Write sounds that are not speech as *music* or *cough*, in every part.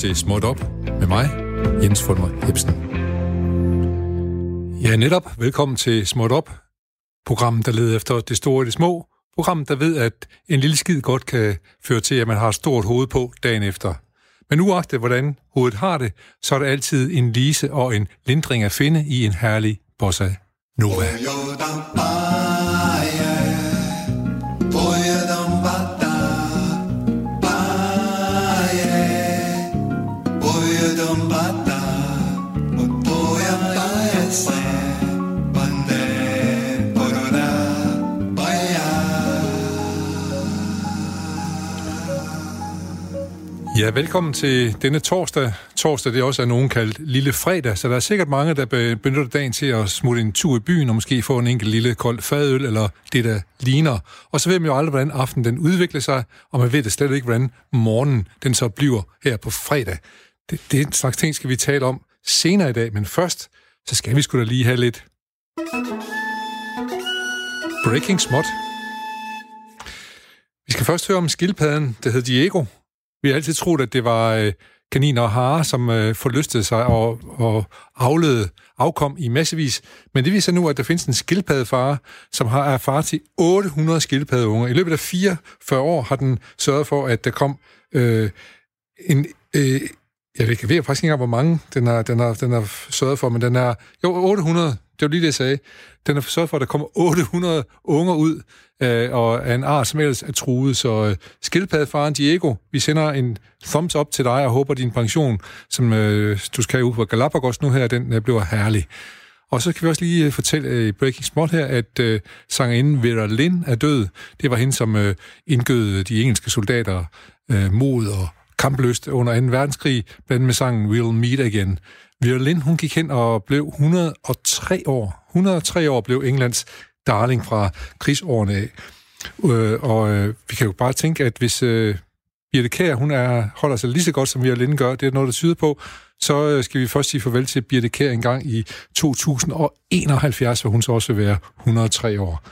til Småt Op med mig, Jens Fulmer Hebsen. Ja, netop. Velkommen til Småt Op, programmet, der leder efter det store og det små. Programmet, der ved, at en lille skid godt kan føre til, at man har et stort hoved på dagen efter. Men uagtet hvordan hovedet har det, så er der altid en lise og en lindring at finde i en herlig bossa nova. Ja, velkommen til denne torsdag. Torsdag, det er også er nogen kaldt Lille Fredag, så der er sikkert mange, der benytter dagen til at smutte en tur i byen og måske få en enkelt lille kold fadøl eller det, der ligner. Og så ved man jo aldrig, hvordan aftenen den udvikler sig, og man ved det slet ikke, hvordan morgenen den så bliver her på fredag. Det, det er en slags ting, skal vi tale om senere i dag, men først, så skal vi sgu da lige have lidt Breaking Smot. Vi skal først høre om skildpadden, der hedder Diego, vi har altid troet, at det var øh, kaniner og harer, som øh, forlystede sig og, og aflede afkom i massevis. Men det viser nu, at der findes en skildpaddefar, som har er far til 800 skildpaddeunger. I løbet af 44 år har den sørget for, at der kom øh, en... Øh, jeg ved, jeg ved faktisk ikke engang, hvor mange den har, den, har, den har sørget for, men den er... Jo, 800 det var lige det, jeg sagde. Den har sørget for, at der kommer 800 unger ud øh, og af en art, som ellers er truet. Så øh, skildpaddefaren Diego, vi sender en thumbs up til dig og håber, din pension, som øh, du skal ud på Galapagos nu her, den øh, bliver herlig. Og så kan vi også lige øh, fortælle øh, i Breaking Spot her, at øh, sangerinden Vera Lynn er død. Det var hende, som øh, indgød de engelske soldater øh, mod og kampløst under 2. verdenskrig, blandt med sangen We'll Meet Again. Vera hun gik hen og blev 103 år. 103 år blev Englands darling fra krigsårene af. Øh, og øh, vi kan jo bare tænke, at hvis øh, Birte Kær, hun er, holder sig lige så godt, som Vera gør, det er noget, der tyder på, så øh, skal vi først sige farvel til Birte Kær en gang i 2071, hvor hun så også vil være 103 år.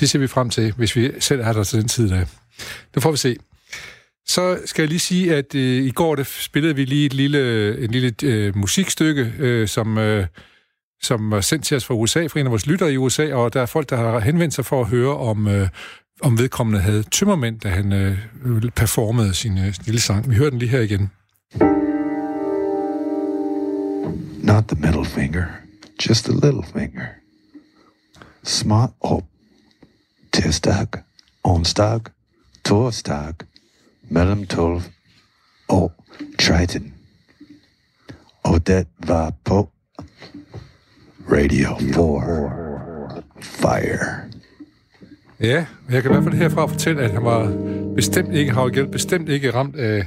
Det ser vi frem til, hvis vi selv er der til den tid. Det får vi se. Så skal jeg lige sige, at øh, i går der spillede vi lige et lille, en lille øh, musikstykke, øh, som, øh, som var sendt til os fra USA, fra en af vores lyttere i USA, og der er folk, der har henvendt sig for at høre, om, øh, om vedkommende havde tømmermænd, da han øh, performede sin øh, lille sang. Vi hører den lige her igen. Not the middle finger, just the little finger. Smart op. Tirsdag, onsdag, torsdag, mellem 12 og 13. Og det var på Radio 4 Fire. Ja, jeg kan i hvert fald herfra fortælle, at han var bestemt ikke, har bestemt ikke ramt af,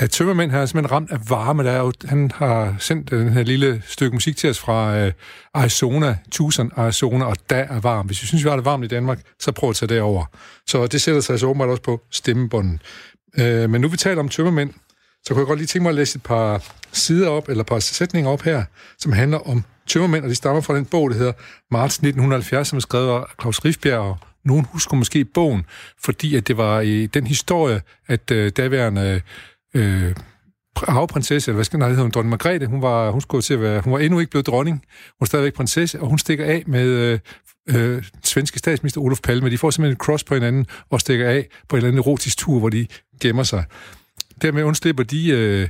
Ja, tømmermænd. har simpelthen ramt af varme. Der er jo, han har sendt øh, den her lille stykke musik til os fra øh, Arizona, Tucson, Arizona, og der er varmt. Hvis vi synes, vi har det varmt i Danmark, så prøv at tage det over. Så det sætter sig altså åbenbart også på stemmebånden. Øh, men nu vi taler om tømmermænd, så kunne jeg godt lige tænke mig at læse et par sider op, eller et par sætninger op her, som handler om tømmermænd, og de stammer fra den bog, der hedder Marts 1970, som er skrevet af Claus Rifbjerg, og nogen husker måske bogen, fordi at det var i den historie, at øh, daværende øh, havprinsesse, eller hvad skal det hedde, dronning Margrethe, hun var, hun skulle til at være, hun var endnu ikke blevet dronning, hun er stadigvæk prinsesse, og hun stikker af med øh, øh, svenske statsminister Olof Palme. De får simpelthen et cross på hinanden og stikker af på en eller anden erotisk tur, hvor de gemmer sig. Dermed undslipper de øh,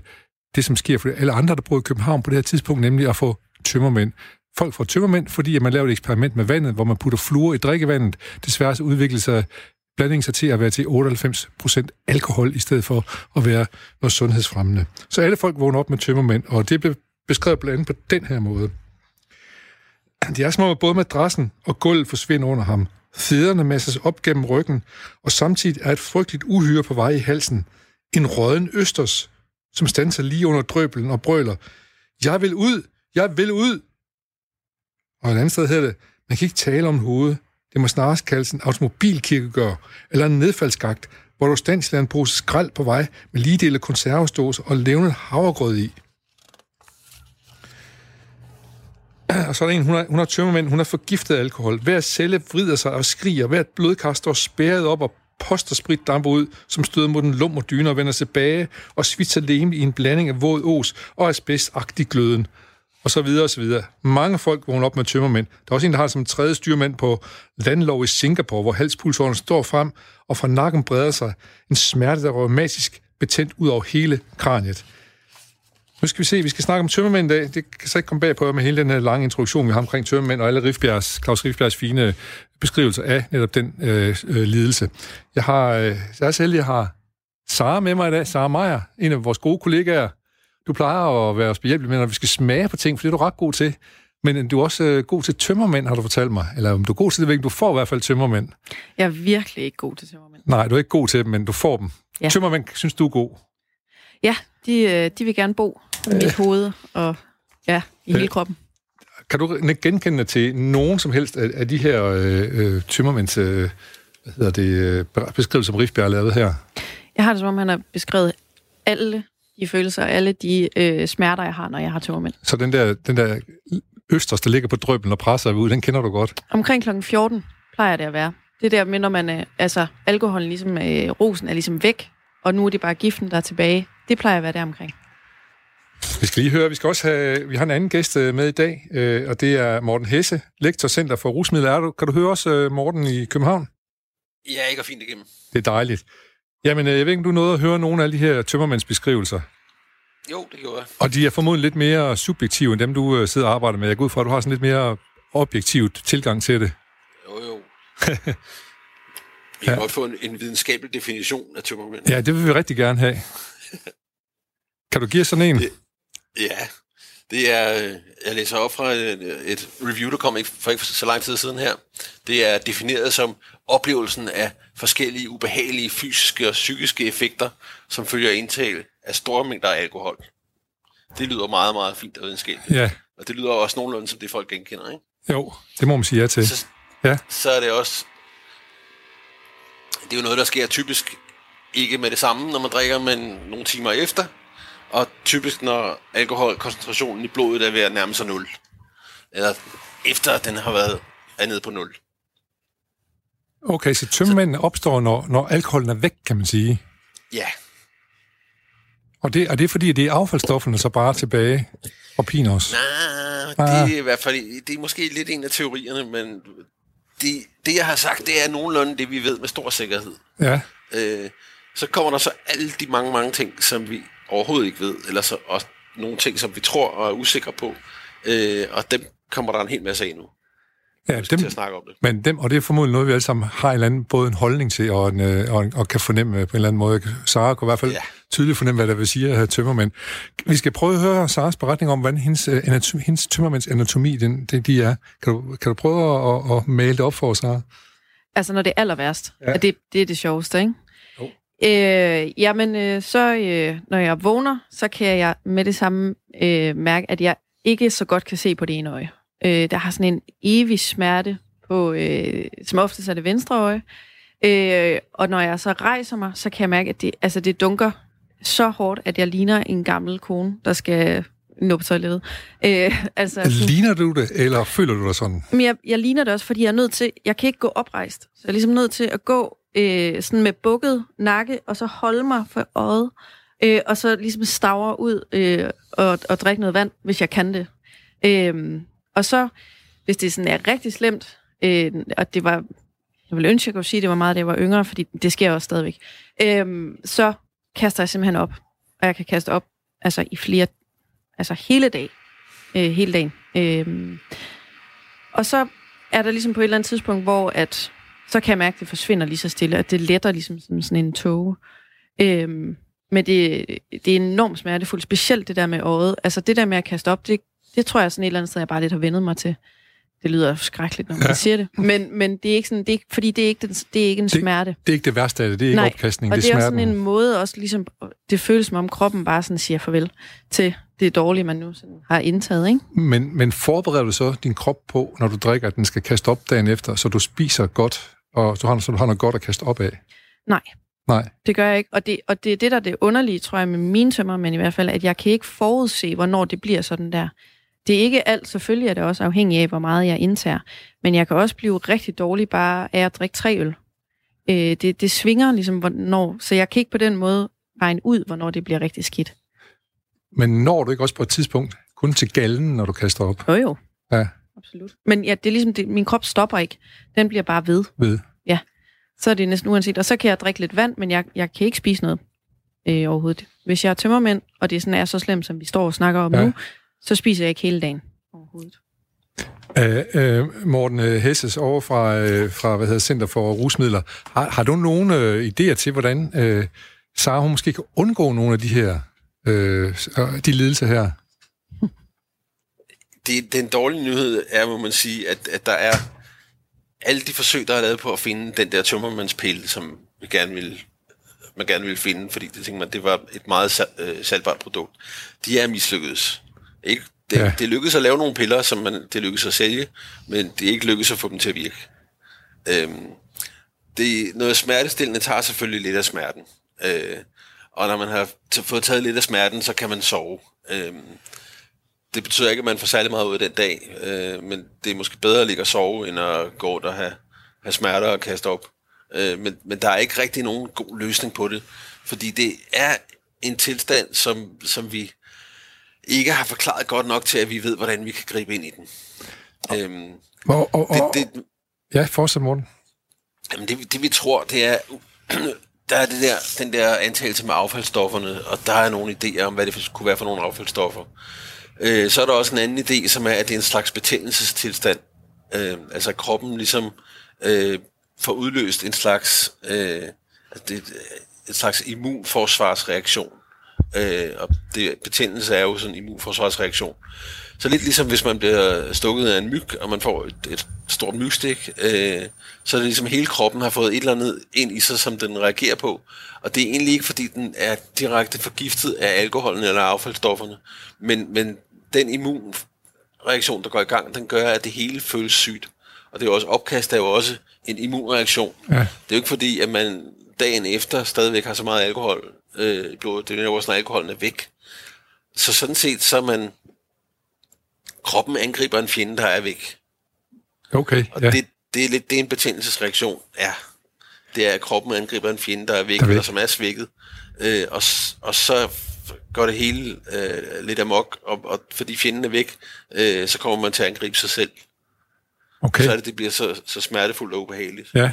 det, som sker for alle andre, der bor i København på det her tidspunkt, nemlig at få tømmermænd. Folk får tømmermænd, fordi at man laver et eksperiment med vandet, hvor man putter fluor i drikkevandet. Desværre så udvikler sig blandingen sig til at være til 98% alkohol, i stedet for at være noget sundhedsfremmende. Så alle folk vågner op med tømmermænd, og det blev beskrevet blandt andet på den her måde. Det er som om, at både madrassen og gulvet forsvinder under ham. Fædrene masses op gennem ryggen, og samtidig er et frygteligt uhyre på vej i halsen. En råden østers, som standser lige under drøbelen og brøler, Jeg vil ud! Jeg vil ud! Og et andet sted hedder det, man kan ikke tale om hovedet. Det må snarest kaldes en automobilkirkegør eller en nedfaldsgagt, hvor du standsler en pose skrald på vej med lige dele konservesdåser og levende havregrød i. *clears throat* Og så er der en, hun har, hun har tømmermænd, hun har forgiftet alkohol. Hver celle vrider sig og skriger, hvert blodkar står spærret op og poster sprit damper ud, som støder mod den lummer dyne og vender tilbage og svitser lem i en blanding af våd os og asbestagtig gløden og så videre og så videre. Mange folk vågner op med tømmermænd. Der er også en, der har som tredje styrmand på landlov i Singapore, hvor halspulsåren står frem, og fra nakken breder sig en smerte, der er rheumatisk betændt ud over hele kraniet. Nu skal vi se, vi skal snakke om tømmermænd i dag. Det kan så ikke komme bag på med hele den her lange introduktion, vi har omkring tømmermænd, og alle Rifbjergs, Claus Rifbjergs fine øh, beskrivelser af netop den øh, øh, lidelse. Jeg har, øh, jeg er selv, jeg har Sara med mig i dag. Sara Meier, en af vores gode kollegaer. Du plejer at være os behjælpelig med, når vi skal smage på ting, for det er du ret god til. Men du er også øh, god til tømmermænd, har du fortalt mig. Eller om du er god til det. Du får i hvert fald tømmermænd. Jeg er virkelig ikke god til tømmermænd. Nej, du er ikke god til dem, men du får dem. Ja. Tømmermænd synes du er god. Ja, de, øh, de vil gerne bo i mit hoved og ja, i hele kroppen. Kan du genkende til nogen som helst af, af de her øh, øh, tømmermænds øh, hvad hedder det, øh, beskrivelser, som Rifbjerg har lavet her? Jeg har det som om, han har beskrevet alle de følelser, alle de øh, smerter, jeg har, når jeg har tømmermænd. Så den der, den der østers, der ligger på drøben og presser ud, den kender du godt? Omkring kl. 14 plejer det at være. Det der med, når man, øh, altså, alkoholen ligesom, øh, rosen er ligesom væk, og nu er det bare giften, der er tilbage. Det plejer at være der omkring. Vi skal lige høre, vi skal også have, vi har en anden gæst øh, med i dag, øh, og det er Morten Hesse, lektor Center for Rusmidler. Er du, kan du høre os, øh, Morten, i København? Ja, ikke er fint igennem. Det er dejligt. Jamen, jeg ved ikke, om du nåede at høre nogle af de her tømmermandsbeskrivelser. Jo, det gjorde jeg. Og de er formodentlig lidt mere subjektive, end dem, du sidder og arbejder med. Jeg går ud fra, at du har sådan lidt mere objektivt tilgang til det. Jo, jo. *laughs* Vi kan ja. godt få en, en videnskabelig definition af tømmermænd. Ja, det vil vi rigtig gerne have. kan du give sådan en? Det, ja, det er, øh, jeg læser op fra et, et review, der kom ikke for ikke så lang tid siden her. Det er defineret som oplevelsen af forskellige ubehagelige fysiske og psykiske effekter, som følger indtag af store mængder af alkohol. Det lyder meget, meget fint og videnskabeligt. Ja. Og det lyder også nogenlunde som det, folk genkender, ikke? Jo, det må man sige ja til. Så, ja. så er det også... Det er jo noget, der sker typisk ikke med det samme, når man drikker, men nogle timer efter. Og typisk, når alkoholkoncentrationen i blodet er ved at nærme sig 0. Eller efter, den har været er nede på 0. Okay, så tømmermændene opstår, når, når alkoholen er væk, kan man sige? Ja. Og det, er det fordi, det er affaldsstofferne så bare tilbage og piner os? Nej, ah. det er i hvert fald det er måske lidt en af teorierne, men det, det jeg har sagt, det er nogenlunde det, vi ved med stor sikkerhed. Ja. Øh, så kommer der så alle de mange, mange ting, som vi overhovedet ikke ved, eller så også nogle ting, som vi tror og er usikre på. Øh, og dem kommer der en hel masse af nu. Ja, dem, til at snakke om det. Men dem, og det er formodentlig noget, vi alle sammen har en eller anden, både en holdning til, og, en, øh, og, og kan fornemme på en eller anden måde. Sara kan i hvert fald ja. tydeligt fornemme, hvad der vil sige at have tømmermænd. Vi skal prøve at høre Saras beretning om, hvordan hendes, øh, anatomi, hendes tømmermænds anatomi, den, det, de er. Kan du, kan du prøve at, at, at male det op for os, Sara? Altså, når det er aller værst. Ja. Det, det er det sjoveste, ikke? Jo. Øh, jamen, øh, så øh, når jeg vågner, så kan jeg med det samme øh, mærke, at jeg ikke så godt kan se på det ene øje. Øh, der har sådan en evig smerte på, øh, som oftest er det venstre øje. Øh, og når jeg så rejser mig, så kan jeg mærke, at det, altså det dunker så hårdt, at jeg ligner en gammel kone, der skal nå på toilettet. Øh, altså, sådan, ligner du det, eller føler du dig sådan? Men jeg, jeg ligner det også, fordi jeg er nødt til, jeg kan ikke gå oprejst. Så jeg er ligesom nødt til at gå øh, sådan med bukket nakke, og så holde mig for øjet, øh, og så ligesom stavre ud øh, og, og drikke noget vand, hvis jeg kan det. Øh, og så, hvis det sådan er rigtig slemt, øh, og det var, jeg vil ønske, at jeg kunne sige, at det var meget, da jeg var yngre, fordi det sker også stadigvæk, øh, så kaster jeg simpelthen op. Og jeg kan kaste op altså i flere, altså hele dag, øh, hele dagen. Øh, og så er der ligesom på et eller andet tidspunkt, hvor at, så kan jeg mærke, at det forsvinder lige så stille, at det letter ligesom som sådan en tog. Øhm, men det, det er enormt smertefuldt, specielt det der med øjet. Altså det der med at kaste op, det det tror jeg sådan et eller andet sted, jeg bare lidt har vendet mig til. Det lyder skrækkeligt, når man ja. siger det. Men, men det er ikke sådan, det er ikke, fordi det er ikke, den, det er ikke en det, smerte. Det er ikke det værste af det, det er ikke Nej, opkastning, og det er, det er også sådan en måde, også ligesom, det føles som om kroppen bare sådan siger farvel til det dårlige, man nu sådan har indtaget, ikke? Men, men forbereder du så din krop på, når du drikker, at den skal kaste op dagen efter, så du spiser godt, og du har, så du har noget godt at kaste op af? Nej. Nej. Det gør jeg ikke. Og det, og det er det, der er det underlige, tror jeg, med mine tømmer, men i hvert fald, at jeg kan ikke forudse, hvornår det bliver sådan der. Det er ikke alt, selvfølgelig er det også afhængigt af, hvor meget jeg indtager. Men jeg kan også blive rigtig dårlig bare af at drikke tre øl. Øh, det, det svinger ligesom, hvornår, så jeg kan ikke på den måde regne ud, hvornår det bliver rigtig skidt. Men når du ikke også på et tidspunkt kun til gallen, når du kaster op? Jo jo, Ja, absolut. Men ja, det er ligesom, det, min krop stopper ikke. Den bliver bare ved. ved. Så er det næsten uanset. Og så kan jeg drikke lidt vand, men jeg, jeg kan ikke spise noget øh, overhovedet. Hvis jeg er tømmermænd, og det sådan er så slemt, som vi står og snakker om Ja. ja. nu, så spiser jeg ikke hele dagen overhovedet. Øh, øh, Morten øh, Hesses over fra, øh, fra hvad hedder, Center for Rusmidler. Har, har du nogle øh, idéer til, hvordan øh, Sara hun måske kan undgå nogle af de her øh, de lidelser her? *laughs* det, den dårlige nyhed er, må man sige, at, at der er alle de forsøg, der er lavet på at finde den der tømmermandspille, som vi gerne vil, man gerne vil finde, fordi det tænker man, det var et meget sal, øh, salgbart produkt. De er mislykkedes. Ikke? Det, Ja. det lykkedes at lave nogle piller, som man, det lykkedes at sælge, men det er ikke lykkedes at få dem til at virke. Øhm, det, noget smertestillende tager selvfølgelig lidt af smerten. Øh, og når man har t- fået taget lidt af smerten, så kan man sove. Øhm, det betyder ikke, at man får særlig meget ud af den dag, øh, men det er måske bedre at ligge og sove, end at gå ud og have, have smerter og kaste op. Øh, men, men der er ikke rigtig nogen god løsning på det, fordi det er en tilstand, som, som vi ikke har forklaret godt nok til, at vi ved, hvordan vi kan gribe ind i den. Øhm, Og, og, og, det, det, ja, fortsæt, Morten. Jamen det, det vi tror, det er, *clears throat* der er det der, den der antagelse med affaldsstofferne, og der er nogle idéer om, hvad det kunne være for nogle affaldsstoffer. Øh, så er der også en anden idé, som er, at det er en slags betændelsestilstand. Øh, altså kroppen ligesom øh, får udløst en slags, øh, det, er et slags immunforsvarsreaktion. Øh, og det, betændelse er jo sådan en immunforsvarsreaktion. Så lidt ligesom hvis man bliver stukket af en myg, og man får et, et stort mygstik, øh, så er det ligesom hele kroppen har fået et eller andet ind i sig, som den reagerer på. Og det er egentlig ikke, fordi den er direkte forgiftet af alkoholen eller affaldsstofferne, men, men den immunreaktion, der går i gang, den gør, at det hele føles sygt. Og det er jo også opkast er jo også en immunreaktion. Ja. Det er jo ikke fordi, at man dagen efter stadigvæk har så meget alkohol øh, blodet. Det er jo også, når alkoholen er væk. Så sådan set, så man... Kroppen angriber en fjende, der er væk. Okay, Og ja. det, det, er lidt, det er en betændelsesreaktion. Ja. Det er, at kroppen angriber en fjende, der er væk, Der er væk. eller som er svækket. Øh, og, og så går det hele øh, lidt amok, og, og fordi fjenden er væk, øh, så kommer man til at angribe sig selv. okay. Så er det, det bliver så, så smertefuldt og ubehageligt. Ja.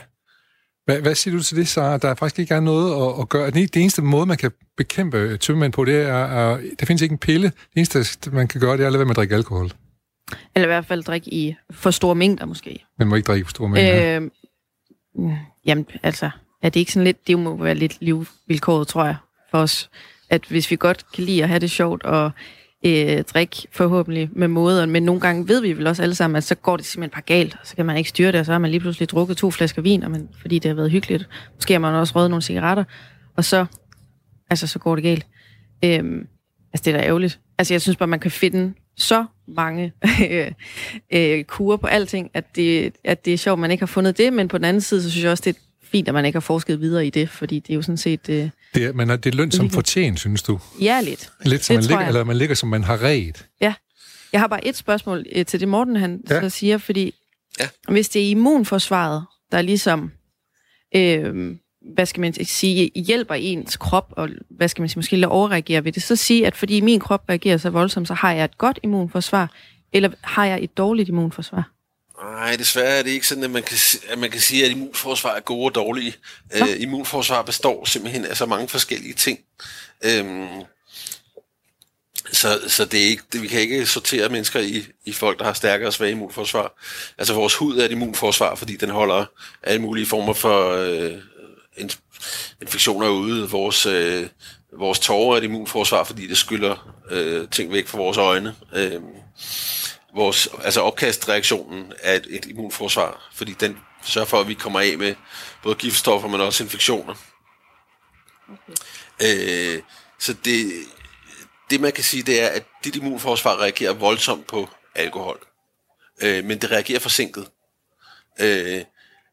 Hvad, hvad siger du til det, Sara? Der er faktisk ikke er noget at, at gøre. Det, det eneste måde, man kan bekæmpe tømmermænd på, det er, er, der findes ikke en pille. Det eneste, man kan gøre, det er at lade være med at drikke alkohol. Eller i hvert fald drikke i for store mængder måske. Man må ikke drikke for store mængder. Øh, Øh, mm, jamen, altså, er det ikke sådan lidt, det må være lidt livvilkåret, tror jeg, for os. At hvis vi godt kan lide at have det sjovt og øh, drikke forhåbentlig med moderen, men nogle gange ved vi vel også alle sammen, at så går det simpelthen bare galt, og så kan man ikke styre det, og så har man lige pludselig drukket to flasker vin, og man, fordi det har været hyggeligt. Måske har man også røget nogle cigaretter, og så, altså, så går det galt. Øhm, altså, det er da ærgerligt. Altså, jeg synes bare, man kan finde så mange *laughs* øh, kurer på alting, at det, at det er sjovt, at man ikke har fundet det, men på den anden side, så synes jeg også, det er fint, at man ikke har forsket videre i det, fordi det er jo sådan set øh, det, er, man er, det er løn som fortjent, synes du? jærligt. Lidt som Det man ligger, jeg. eller man ligger, som man har ret. Ja. Jeg har bare et spørgsmål øh, til det, Morten han Ja. ja. så siger, fordi Ja. hvis det er immunforsvaret, der ligesom, øh, hvad skal man sige, hjælper ens krop, og hvad skal man sige, måske lidt overreagere ved det, så sige, at fordi min krop reagerer så voldsomt, så har jeg et godt immunforsvar, eller har jeg et dårligt immunforsvar? Nej, desværre er det ikke sådan, at man kan, at man kan sige, at immunforsvar er gode og dårlige. Øh, immunforsvar består simpelthen af så mange forskellige ting. Øhm, så, så det er ikke, det, vi kan ikke sortere mennesker i, i folk, der har stærkere og svage immunforsvar. Altså vores hud er et immunforsvar, fordi den holder alle mulige former for øh, in- infektioner ude. Vores, øh, vores tårer er et immunforsvar, fordi det skyller øh, ting væk fra vores øjne. Øh, vores, altså opkastreaktionen er et, et immunforsvar, fordi den sørger for, at vi kommer af med både giftstoffer, men også infektioner. Okay. Øh, så det, det man kan sige, det er, at dit immunforsvar reagerer voldsomt på alkohol. Øh, men det reagerer forsinket. Øh,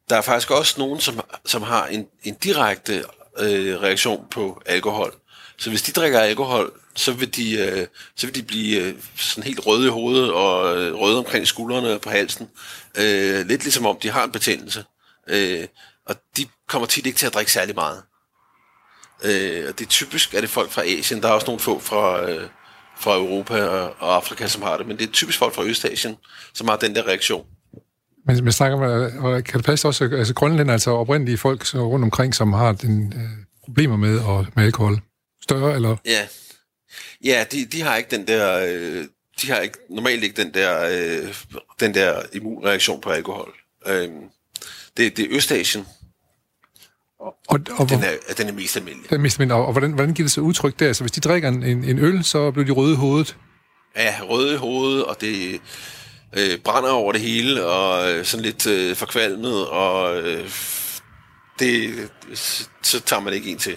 der er faktisk også nogen, som, som har en, en direkte øh, reaktion på alkohol. Så hvis de drikker alkohol, så vil de, øh, så vil de blive øh, sådan helt røde i hovedet og øh, røde omkring skuldrene og på halsen. Øh, lidt ligesom om de har en betændelse. Øh, og de kommer tit ikke til at drikke særlig meget. Øh, og det er typisk, at det er folk fra Asien. Der er også nogle få fra, øh, fra Europa og, og Afrika, som har det. Men det er typisk folk fra Østasien, som har den der reaktion. Men man snakker med, og kan det passe også, altså Grønland, altså oprindelige folk så rundt omkring, som har den, øh, problemer med, og, med alkohol? Større, eller? Ja, ja de, de har ikke den der... Øh, de har ikke, normalt ikke den der, øh, den der immunreaktion på alkohol. Øh, det, det er Østasien, Og, og, og, den er, den er mest almindelig. den mest, og, og hvordan, hvordan giver det sig udtryk der? Så hvis de drikker en, en, en øl, så bliver de røde i hovedet. Ja, røde i hovedet, og det øh, brænder over det hele, og øh, sådan lidt øh, forkvalmet, og øh, det, så tager man ikke en til.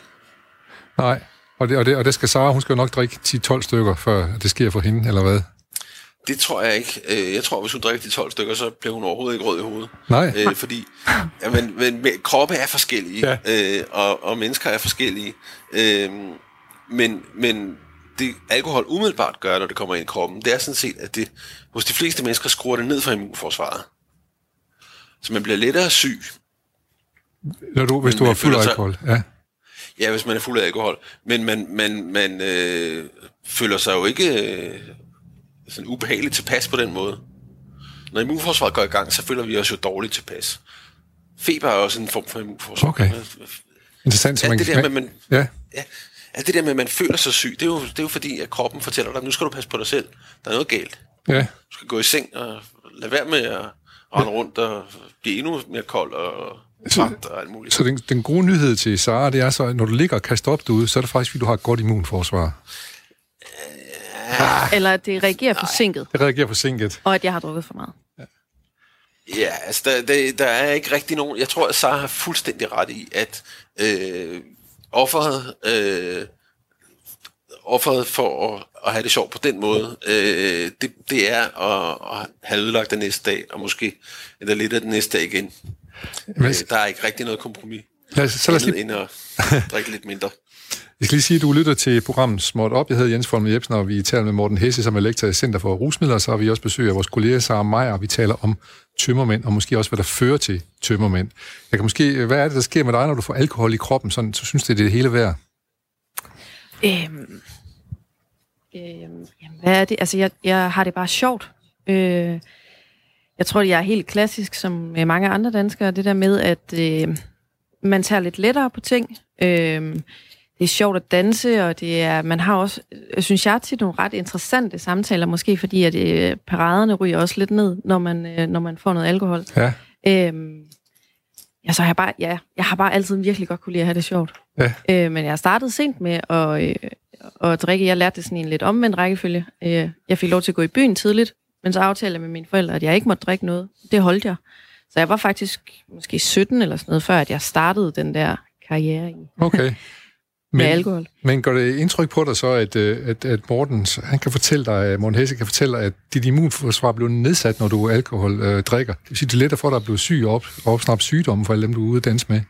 Nej. Og det, og, det, og det skal Sara, hun skal jo nok drikke 10-12 stykker, før det sker for hende, eller hvad? Det tror jeg ikke. Øh, Jeg tror, hvis hun drikker de 12 stykker, så bliver hun overhovedet ikke rød i hovedet. Nej. Øh, fordi *laughs* ja, men, men, men kroppe er forskellige, Ja. øh, og, og mennesker er forskellige. Øh, men, men det alkohol umiddelbart gør, når det kommer ind i kroppen, det er sådan set, at det hos de fleste mennesker skruer det ned for immunforsvaret. Så man bliver lettere syg, Når du, hvis Men du har fuld føler sig- alkohol. Ja. Ja, hvis man er fuld af alkohol. Men man, man, man øh, føler sig jo ikke øh, sådan ubehageligt tilpas på den måde. Når immunforsvaret går i gang, så føler vi os jo dårligt tilpas. Feber er også en form for immunforsvar. Okay. Interessant, så man det der med, man, Ja, ja, ja, det der med, at man føler sig syg, det er, jo, det er jo fordi, at kroppen fortæller dig, nu skal du passe på dig selv. Der er noget galt. ja. Du skal gå i seng og lade være med at rende rundt og blive endnu mere kold og træt og alt muligt. Så den, den gode nyhed til Sara, det er så, at når du ligger og kaster op derude, så er det faktisk, fordi du har et godt immunforsvar. Eller at det reagerer forsinket, Det reagerer forsinket. og at jeg har drukket for meget. Ja, altså der, der, der er ikke rigtig nogen... Jeg tror, at Sara har fuldstændig ret i, at øh, offeret, øh, offeret for at, at have det sjovt på den måde, øh, det, det er at, at have ødelagt det næste dag, og måske endda lidt af den næste dag igen. Men, Øh, der er ikke rigtig noget kompromis. lad os, så lad os lige, end at *laughs* drikke lidt mindre. jeg skal lige sige, at du lytter til programmet Småt Op. Jeg hedder Jens Folmer Jebsen, og vi taler med Morten Hesse, som er lektor i Center for Rusmidler. Så har vi også besøg af vores kollega Sara Meyer, og vi taler om tømmermænd, og måske også, hvad der fører til tømmermænd. Jeg kan måske, hvad er det, der sker med dig, når du får alkohol i kroppen? Sådan, så synes det, det er det hele værd. Øhm, øhm, jamen, hvad er det? Altså, jeg, jeg har det bare sjovt. Øh, jeg tror, jeg er helt klassisk, som øh, mange andre danskere, det der med, at øh, man tager lidt lettere på ting. Øh, det er sjovt at danse, og det er, man har også, øh, synes jeg, tit nogle ret interessante samtaler, måske fordi, at øh, paraderne ryger også lidt ned, når man, øh, når man får noget alkohol. Ja, Øhm, ja, så har jeg bare, ja, jeg har bare altid virkelig godt kunne lide at have det sjovt. Ja. Øh, men jeg startede sent med at, øh, at drikke. Jeg lærte det sådan en lidt omvendt rækkefølge. Øh, jeg fik lov til at gå i byen tidligt, men så aftalte jeg med mine forældre, at jeg ikke måtte drikke noget. Det holdt jeg. Så jeg var faktisk måske 17 eller sådan noget, før at jeg startede den der karriere i, okay. *laughs* med alkohol. Men går det indtryk på dig så, at, øh, at, at Morten, han kan fortælle dig, Morten Hesse kan fortælle dig, at dit immunforsvar blev nedsat, når du alkohol øh, drikker? Det vil sige, det er lettere for dig at blive syg og op, opsnappe sygdomme for alle dem, du er ude at danse med.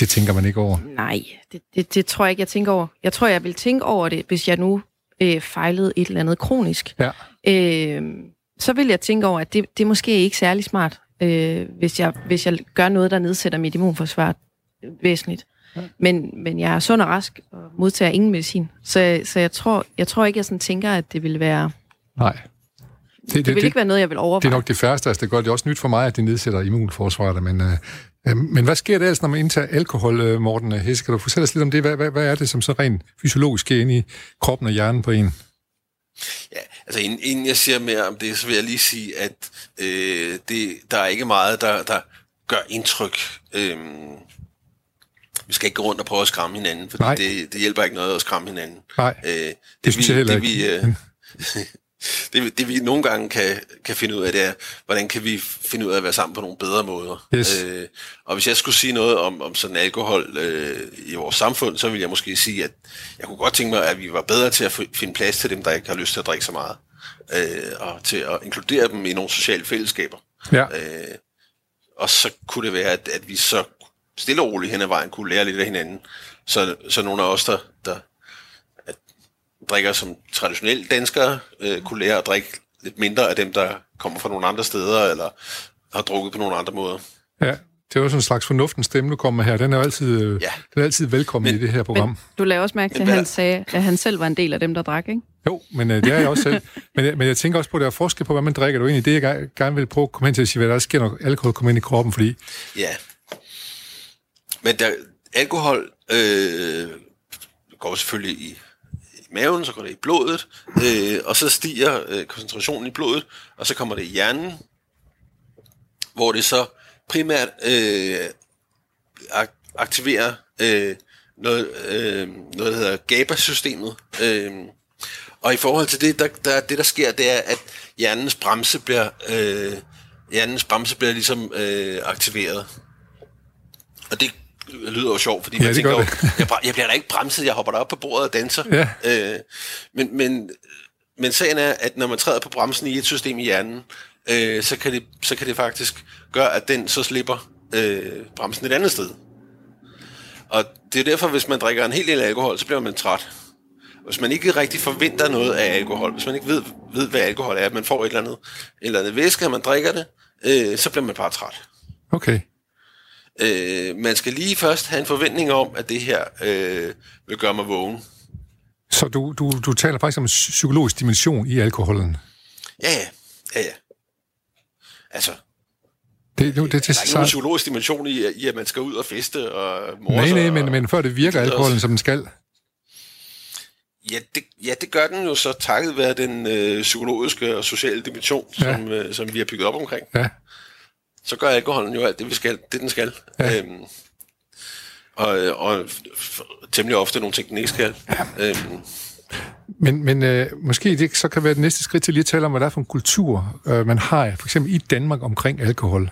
Det tænker man ikke over. Nej, det, det, det tror jeg ikke, jeg tænker over. Jeg tror, jeg vil tænke over det, hvis jeg nu øh, fejlede et eller andet kronisk. Ja. øh, så vil jeg tænke over, at det, det er måske ikke særlig smart, øh, hvis, jeg, hvis jeg gør noget, der nedsætter mit immunforsvar væsentligt. Men, men jeg er sund og rask og modtager ingen medicin. Så, så jeg, tror, jeg tror ikke, jeg sådan tænker, at det vil være... Nej. Det, Det, det vil ikke være noget, jeg vil overveje. det er nok det færreste, altså det gør det er også nyt for mig, at det nedsætter immunforsvaret, men, øh, øh, men hvad sker der ellers, når man indtager alkohol, øh, Morten Hesse? Kan du fortælle os lidt om det? Hvad, hvad, hvad er det, som så rent fysiologisk sker inde i kroppen og hjernen på en? Ja, altså inden, inden jeg siger mere om det, så vil jeg lige sige, at øh, det, der er ikke meget, der, der gør indtryk. Øhm, vi skal ikke gå rundt og prøve at skræmme hinanden, for det, det hjælper ikke noget at skræmme hinanden. Nej, Øh, det, det synes jeg heller det, ikke. Vi, øh, *laughs* det, vi- det vi nogle gange kan, kan finde ud af, det er, hvordan kan vi finde ud af at være sammen på nogle bedre måder. Yes. Øh, og hvis jeg skulle sige noget om, om sådan alkohol øh, i vores samfund, så ville jeg måske sige, at jeg kunne godt tænke mig, at vi var bedre til at fi- finde plads til dem, der ikke har lyst til at drikke så meget. Øh, og til at inkludere dem i nogle sociale fællesskaber. Ja. Øh, og så kunne det være, at, at vi så stille og roligt hen ad vejen kunne lære lidt af hinanden. Så, så nogle af os, der, der drikker som traditionelle danskere, øh, kunne lære at drikke lidt mindre af dem, der kommer fra nogle andre steder, eller har drukket på nogle andre måder. Ja, Det er jo sådan en slags fornuftens stemme, du kommer her. Den er jo altid, øh, Ja. den er altid velkommen Men- i det her program. Men du lader også mærke til, at han sagde, at han selv var en del af dem, der drak, ikke? Jo, men øh, det er jeg også selv. Men, jeg- men jeg tænker også på, at der er forskel på, hvad man drikker. Det er egentlig det, jeg gerne- vil prøve at komme hen til at sige, hvad der sker, når alkohol kommer ind i kroppen, fordi Ja. Men der, alkohol øh, går selvfølgelig i maven, så går det i blodet, øh, og så stiger øh, koncentrationen i blodet, og så kommer det i hjernen, hvor det så primært øh, ak- aktiverer øh, noget, øh, noget, der hedder GABA-systemet. Øh, og i forhold til det, der, der, det der sker, det er, at hjernens bremse bliver, øh, hjernens bremse bliver ligesom øh, aktiveret. Og det lyder jo sjovt, fordi Ja, det tænker jo, det. jeg, jeg bliver da ikke bremset, jeg hopper da op på bordet og danser. Ja. Øh, men, men, men sagen er, at når man træder på bremsen i et system i hjernen, øh, så, kan det, så kan det faktisk gøre, at den så slipper øh, bremsen et andet sted. Og det er derfor, hvis man drikker en hel del alkohol, så bliver man træt. Hvis man ikke rigtig forventer noget af alkohol, hvis man ikke ved, ved hvad alkohol er, at man får et eller andet, et eller andet væske, og man drikker det, øh, så bliver man bare træt. okay, Øh, man skal lige først have en forventning om, at det her øh, vil gøre mig vågen. så du, du, du taler faktisk om en psykologisk dimension i alkoholen. Ja, ja, ja, ja. Altså, Det, det, det, det, der er ikke nogen så, psykologisk dimension i, i, at man skal ud og feste og morse. nej, nej, og, men, men før det virker er alkoholen, som den skal. Ja det, ja, det gør den jo så takket være den øh, psykologiske og sociale dimension, Ja. som, øh, som vi har bygget op omkring. Ja, Så gør alkoholen jo alt det, vi skal, det den skal. Ja. Øhm, og, og temmelig ofte nogle ting, den ikke skal. Øhm, Men, men øh, måske det så kan være det næste skridt til lige at tale om, hvad der er for en kultur, øh, man har for eksempel i Danmark omkring alkohol.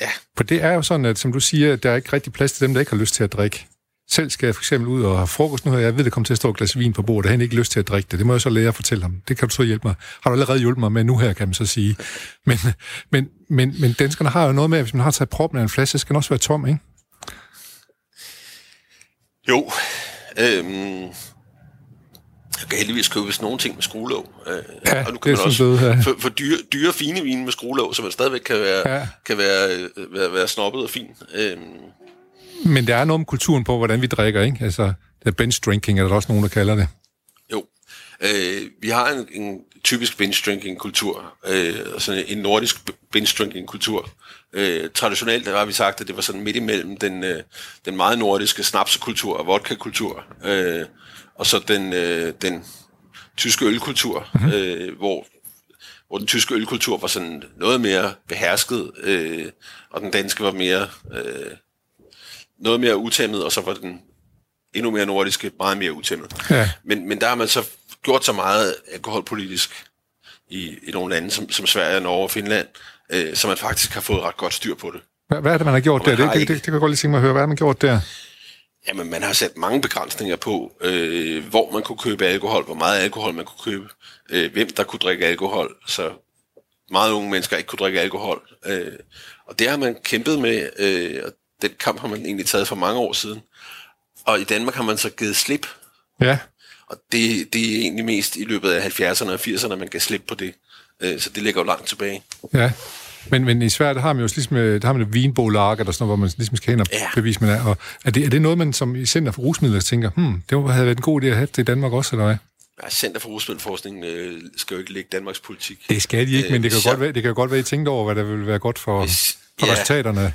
ja, For det er jo sådan, at som du siger, der er ikke rigtig plads til dem, der ikke har lyst til at drikke. Selv skal jeg for eksempel ud og have frokost nu, og jeg ved, der kommer til at stå et glas vin på bordet, og han ikke lyst til at drikke det. Det må jeg så lære at fortælle ham. Det kan du så hjælpe mig. Har du allerede hjulpet mig med nu her, kan man så sige. Men, men, men, men danskerne har jo noget med, at hvis man har taget proppen af en flaske, så skal den også være tom, ikke? jo. Øhm, jeg kan heldigvis købe nogle ting med skruelåg. Øh, Ja, og nu det kan er man også noget, ja. for, for dyre, dyre, fine vine med skruelåg, så man stadigvæk kan være, Ja. kan være, øh, være, være snobbet og fin. Øhm, Men der er noget om kulturen på, hvordan vi drikker, ikke? Altså, det er bench drinking, er der også nogen, der kalder det. Jo. Øh, vi har en, en typisk binge-drinking-kultur, øh, sådan en nordisk binge-drinking-kultur. Øh, traditionelt har vi sagt, at det var sådan midt imellem den, øh, den meget nordiske snapsekultur og vodka-kultur, øh, og så den, øh, den tyske ølkultur, mm-hmm. øh, hvor, hvor den tyske ølkultur var sådan noget mere behersket, øh, og den danske var mere øh, noget mere utæmmet, og så var den endnu mere nordiske, meget mere utæmmet. Ja. Men, men der har man så gjort så meget alkoholpolitisk i, i nogle lande som, som Sverige, Norge og Finland, øh, så man faktisk har fået ret godt styr på det. Hvad, hvad er det, man har gjort der? man Det, har det, det, ikke- det, kan jeg godt lige tænke mig at høre. Hvad har man gjort der? Jamen, man har sat mange begrænsninger på, øh, hvor man kunne købe alkohol, hvor meget alkohol man kunne købe, øh, hvem der kunne drikke alkohol, så meget unge mennesker ikke kunne drikke alkohol. Øh, og det har man kæmpet med, øh, og den kamp har man egentlig taget for mange år siden. Og i Danmark har man så givet slip Ja, Og det, det er egentlig mest i løbet af 70'erne og 80'erne, man kan slippe på det. Øh, Så det ligger jo langt tilbage. ja. Men, men i Sverige, der har man jo ligesom, øh, der har man et vinbolager, der sådan noget, hvor man ligesom skal hen og Ja. bevise, man er. Og er det, er det noget, man som i Center for Rusmidler tænker, hmm, det havde været en god idé at have det i Danmark også, eller hvad? Ja, Center for Rusmiddelforskning øh, skal jo ikke ligge Danmarks politik. Det skal de ikke, Øh, men det kan, jo godt være, det kan jo godt være, I tænkte over, hvad der ville være godt for, Hvis- for ja. resultaterne.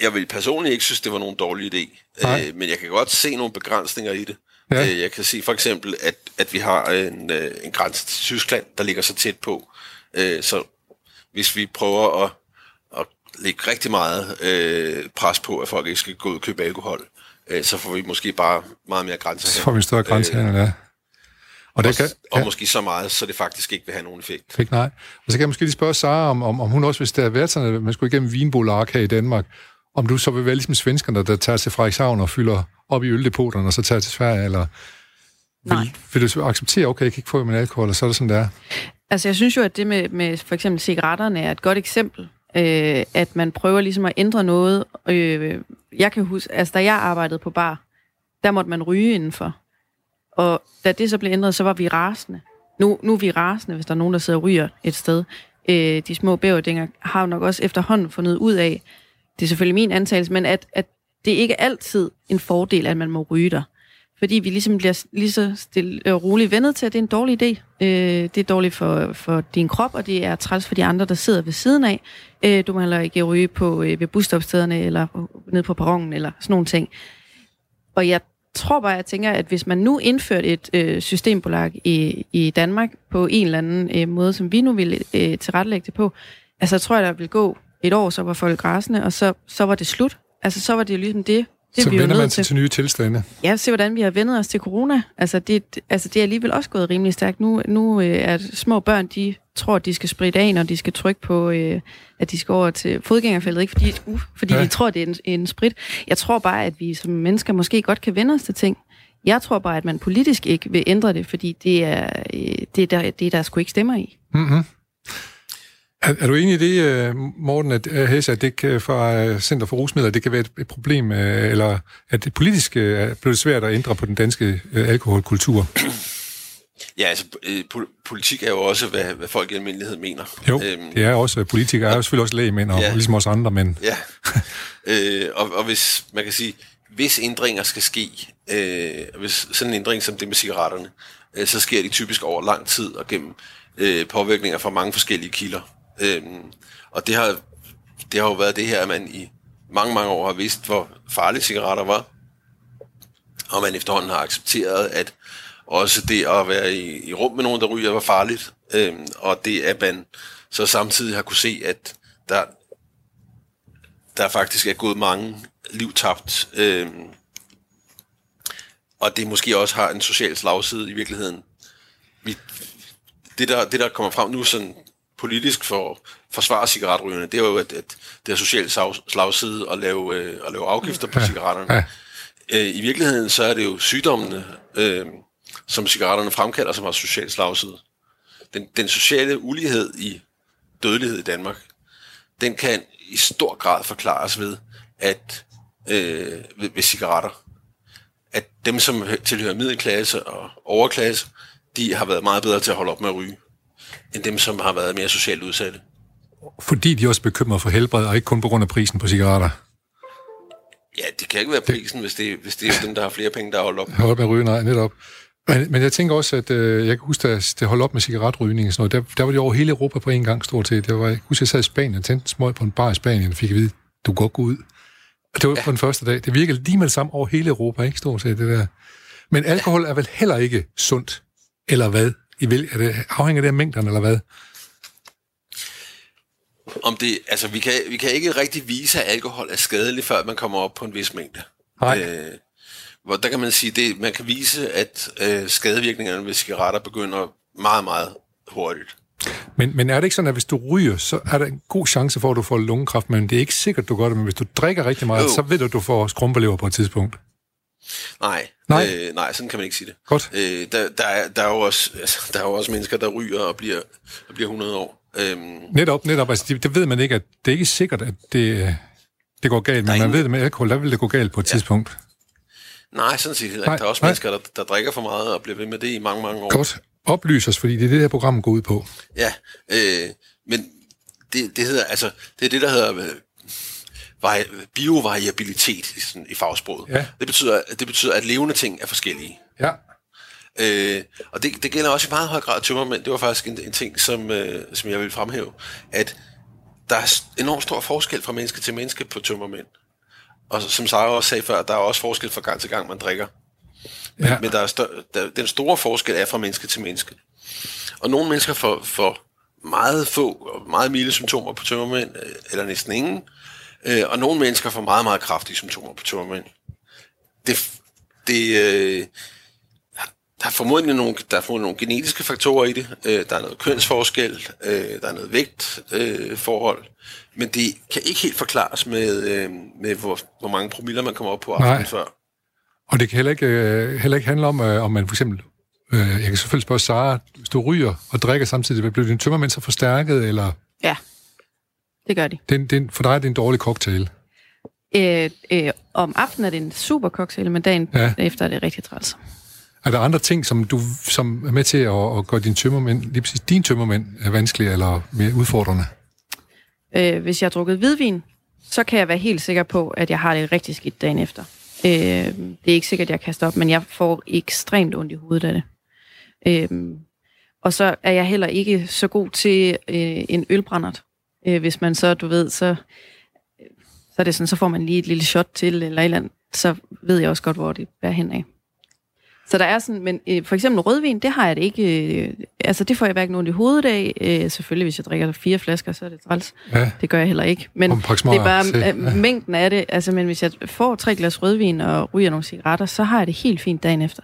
Jeg vil personligt ikke synes, det var nogen dårlig idé. Nej. Øh, men jeg kan godt se nogle begrænsninger i det. Ja. Øh, jeg kan se for eksempel, at, at vi har en, øh, en grænse til Tyskland, der ligger så tæt på. Øh, så hvis vi prøver at, at lægge rigtig meget øh, pres på, at folk ikke skal gå ud og købe alkohol, øh, så får vi måske bare meget mere grænser Så får vi større grænsehandel, ja. Og det kan, Og ja, måske så meget, så det faktisk ikke vil have nogen effekt. fik nej. Og så kan jeg måske lige spørge Sara, om, om, om hun også, hvis der er været sådan, at man skulle igennem vinbolag her i Danmark, om du så vil være ligesom svenskerne, der tager til Frederikshavn og fylder op i øldepoterne, og så tager til Sverige, eller vil, Nej. vil du acceptere, okay, jeg kan ikke få min alkohol, og så er det sådan, der. Altså, jeg synes jo, at det med, med for eksempel cigaretterne er et godt eksempel. Øh, at man prøver ligesom at ændre noget. Øh, jeg kan huske, altså da jeg arbejdede på bar, der måtte man ryge indenfor. Og da det så blev ændret, så var vi rasende. Nu, nu er vi rasende, hvis der er nogen, der sidder og ryger et sted. øh, de små bæverdinger, har jo nok også efterhånden fundet ud af, det er selvfølgelig min antagelse, men at, at det ikke er altid en fordel, at man må ryge der. Fordi vi ligesom bliver lige så stille og roligt vendet til, at det er en dårlig idé. Øh, det er dårligt for, for din krop, og det er træls for de andre, der sidder ved siden af. Øh, du må heller ikke ryge på, øh, ved busstopstederne, eller ned på perronen, eller sådan nogle ting. Og jeg tror bare, jeg tænker, at hvis man nu indførte et øh, systembolag i, i Danmark på en eller anden øh, måde, som vi nu vil øh, tilrettelægge det på, altså jeg tror jeg, der vil gå et år, så var folk græsende, og så, så var det slut. Altså så var det ligesom det, det så vi vender man til, til nye tilstande. Ja, se hvordan vi har vendet os til corona. Altså det, altså det er alligevel også gået rimelig stærkt. Nu, nu øh, er små børn, de tror, at de skal spritte af, når de skal trykke på, øh, at de skal over til fodgængerfeltet. Ikke fordi, uh, fordi Ja. de tror, det er en, en sprit. Jeg tror bare, at vi som mennesker måske godt kan vende os til ting. Jeg tror bare, at man politisk ikke vil ændre det, fordi det er, øh, det er der, det er der sgu ikke stemmer i. Mm-hmm. Er, er du enig i det, øh, Morten, at uh, Hesse, at det kan, fra øh, Center for Rusmidler, det kan være et, et problem, øh, eller at det politisk øh, er blevet svært at ændre på den danske øh, alkoholkultur? Ja, altså øh, po- politik er jo også, hvad, hvad folk i almindelighed mener. Jo, Øhm, det er også, politikere er jo selvfølgelig også lægemænd, og Ja. ligesom os andre, men Ja, øh, og, og hvis man kan sige, hvis ændringer skal ske, øh, hvis sådan en ændring som det med cigaretterne, øh, så sker de typisk over lang tid og gennem øh, påvirkninger fra mange forskellige kilder. Øh, og det har, det har jo været det her, at man i mange, mange år har vidst, hvor farlige cigaretter var, og man efterhånden har accepteret, at også det at være i, i rum med nogen, der ryger, var farligt, Øhm, og det at man så samtidig har kunne se, at der, der faktisk er gået mange liv tabt. Øhm, og det måske også har en social slagside i virkeligheden. Vi, det, der, det, der kommer frem nu sådan politisk for forsvare cigaretrygerne, det er jo, at, at det er social slag- slagside at lave, øh, at lave afgifter på cigaretterne. ja. Øh, I virkeligheden så er det jo sygdommene, øh, som cigaretterne fremkalder, som har social slagside. Den, den sociale ulighed i dødelighed i Danmark, den kan i stor grad forklares ved, at øh, ved, ved cigaretter, at dem, som hø- tilhører middelklasse og overklasse, de har været meget bedre til at holde op med at ryge, end dem, som har været mere socialt udsatte. fordi de også er bekymrede for helbred, og ikke kun på grund af prisen på cigaretter. Ja, det kan ikke være prisen, hvis det, hvis det er dem, der har flere penge, der har holdt op. Hold op med at ryge, nej, netop. Men, men jeg tænker også, at øh, jeg kan huske, at det holdt op med cigaretrygning og sådan noget. Der, der var det over hele Europa på en gang stort set. Det var, jeg kan huske, jeg sad i Spanien og tændte smøg på en bar i Spanien og fik at vide, du kan godt gå ud. Og det var ja. på den første dag. Det virkede lige med det samme over hele Europa, ikke stort set, det der. Men alkohol er vel heller ikke sundt, eller hvad? I vil, er det, afhænger det af mængderne, eller hvad? Om det, altså, vi kan, vi kan ikke rigtig vise, at alkohol er skadelig, før man kommer op på en vis mængde. Nej. Øh, hvor der kan man sige, det, man kan vise, at øh, skadevirkningerne ved cigaretter begynder meget, meget hurtigt. Men, men er det ikke sådan, at hvis du ryger, så er der en god chance for, at du får lungekræft, men det er ikke sikkert, du gør det. Men hvis du drikker rigtig meget, Jo. så ved du, at du får skrumpelever på et tidspunkt. Nej, Nej. Øh, nej sådan kan man ikke sige det. Godt. Øh, der, der, er, der, er jo også, altså, der er jo også mennesker, der ryger og bliver, og bliver 100 år. Øhm, Netop, netop. Altså, det, det ved man ikke, at det er ikke sikkert, at det, det går galt, men er man ingen- ved det med alkohol, der vil det gå galt på et ja. tidspunkt. nej, sådan set heller ikke. Der er også nej. mennesker, der, der drikker for meget og bliver ved med det i mange, mange år. Godt. Oplys os, fordi det er det her program går ud på. Ja, øh, men det, det hedder, altså, det er det, der hedder vari- biovariabilitet i, sådan, i fagsproget. Ja. Det, betyder, det betyder, at levende ting er forskellige. Ja. Øh, og det, det gælder også i meget høj grad tømmermænd. Det var faktisk en, en ting, som, øh, som jeg vil fremhæve, at der er enormt stor forskel fra menneske til menneske på tømmermænd. Og som Sara også sagde før, der er også forskel fra gang til gang, man drikker. ja. Men der er stør- der, den store forskel er fra menneske til menneske. Og nogle mennesker får, får meget få og meget milde symptomer på tømmermænd, øh, eller næsten ingen. Øh, og nogle mennesker får meget, meget kraftige symptomer på tømmermænd. Det, det, øh, der er formodentlig nogle, der er formodentlig nogle genetiske faktorer i det. Øh, der er noget kønsforskel, øh, der er noget vægtforhold. Øh, forhold. men det kan ikke helt forklares med, øh, med hvor, hvor mange promiller man kommer op på aftenen Nej. før. Og det kan heller ikke, øh, heller ikke handle om, øh, om man for eksempel... Øh, jeg kan selvfølgelig spørge Sara, hvis du ryger og drikker samtidig, bliver din tømmermænd så forstærket, eller Ja, det gør de. den, den, for dig er det en dårlig cocktail? Øh, øh, om aftenen er det en super cocktail, men dagen Ja. efter er det rigtig træls. Er der andre ting, som du som er med til at, at gøre dine tømmermænd, lige præcis dine tømmermænd, er vanskelige eller mere udfordrende? Øh, hvis jeg har drukket hvidvin, så kan jeg være helt sikker på, at jeg har det rigtig skidt dagen efter. Øh, det er ikke sikkert, at jeg kaster op, men jeg får ekstremt ondt i hovedet af det. Øh, og så er jeg heller ikke så god til øh, en ølbrændert. Øh, hvis man så, du ved, så, så er det sådan, så får man lige et lille shot til, eller et eller andet, så ved jeg også godt, hvor det bærer hen af. Så der er sådan, men øh, for eksempel rødvin, det har jeg det ikke, øh, altså det får jeg hverken ondt i hovedet af. Øh, selvfølgelig, hvis jeg drikker fire flasker, så er det træls. Ja. Det gør jeg heller ikke. Men det er bare til. øh, mængden af det. Altså, men hvis jeg får tre glas rødvin og ryger nogle cigaretter, så har jeg det helt fint dagen efter.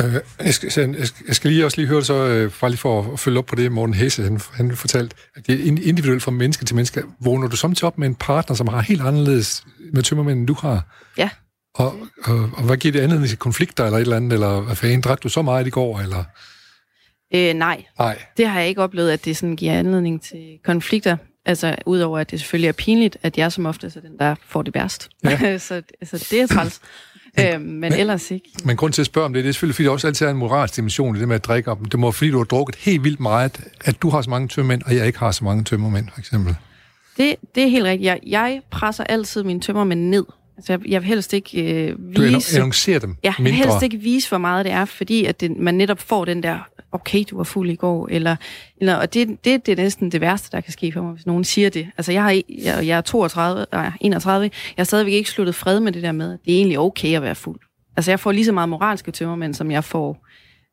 Øh, jeg, skal, jeg, skal, jeg skal lige også lige høre det så, øh, bare lige for at følge op på det, Morten Hesse, han, han fortalte, at det er ind- individuelt fra menneske til menneske. Vågner du samtidig op med en partner, som har helt anderledes med tømmermænd, end du har? Ja. Og, og, og hvad giver det anledning til konflikter eller et eller andet? Eller hvad fanden, drak du så meget i går? Eller? Øh, nej, Nej. det har jeg ikke oplevet, at det sådan giver anledning til konflikter. Altså, udover at det selvfølgelig er pinligt, at jeg som ofte er den, der får det værst. Ja. *laughs* så altså, det er træls. Øh, men ellers ikke. Men grund til at spørge om det, det er selvfølgelig, fordi der også altid er en moralsk dimension i det med at drikke op. Det må fordi du har drukket helt vildt meget, at du har så mange tømmermænd, og jeg ikke har så mange tømmermænd, for eksempel. Det, det er helt rigtigt. Jeg, jeg presser altid mine tømmermænd ned. Altså, jeg, jeg vil helst ikke øh, Du vise... annoncerer dem Ja, jeg vil mindre. helst ikke vise, hvor meget det er, fordi at det, man netop får den der, okay, du var fuld i går, eller, eller og det, det, det er næsten det værste, der kan ske for mig, hvis nogen siger det. Altså, jeg, har, jeg, jeg er 32, nej, 31, jeg har stadigvæk ikke sluttet fred med det der med, at det er egentlig okay at være fuld. Altså, jeg får lige så meget moralske tømmermænd, som jeg får,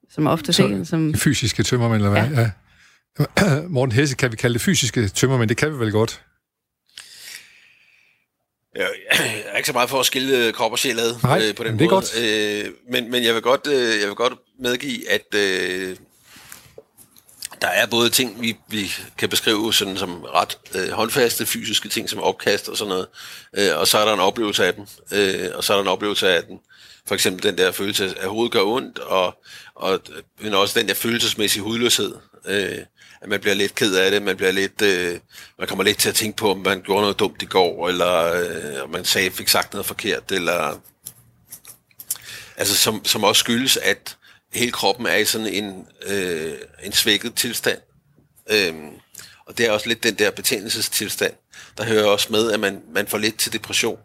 som ofte Så- set, som... Fysiske tømmermænd, eller hvad? Ja. ja. *clears throat* Morten Hesse, kan vi kalde det fysiske tømmermænd? Det kan vi vel godt? *clears throat* Jeg er ikke så meget for at skille krop og sjæl ad Nej, øh, på den men det er måde. godt. Øh, men, men jeg vil godt, øh, jeg vil godt medgive, at øh, der er både ting, vi, vi kan beskrive sådan som ret øh, håndfaste fysiske ting, som opkast og sådan noget, øh, og så er der en oplevelse af den, øh, og så er der en oplevelse af den. For eksempel den der følelse af, at hovedet gør ondt, og, og men også den der følelsesmæssige hudløshed. Øh, at man bliver lidt ked af det, man bliver lidt, øh, man kommer lidt til at tænke på, om man gjorde noget dumt i går, eller øh, om man sagde, fik sagt noget forkert, eller altså som, som også skyldes, at hele kroppen er i sådan en, øh, en svækket tilstand. Øhm, og det er også lidt den der betændelsestilstand, der hører også med, at man, man får lidt til depression.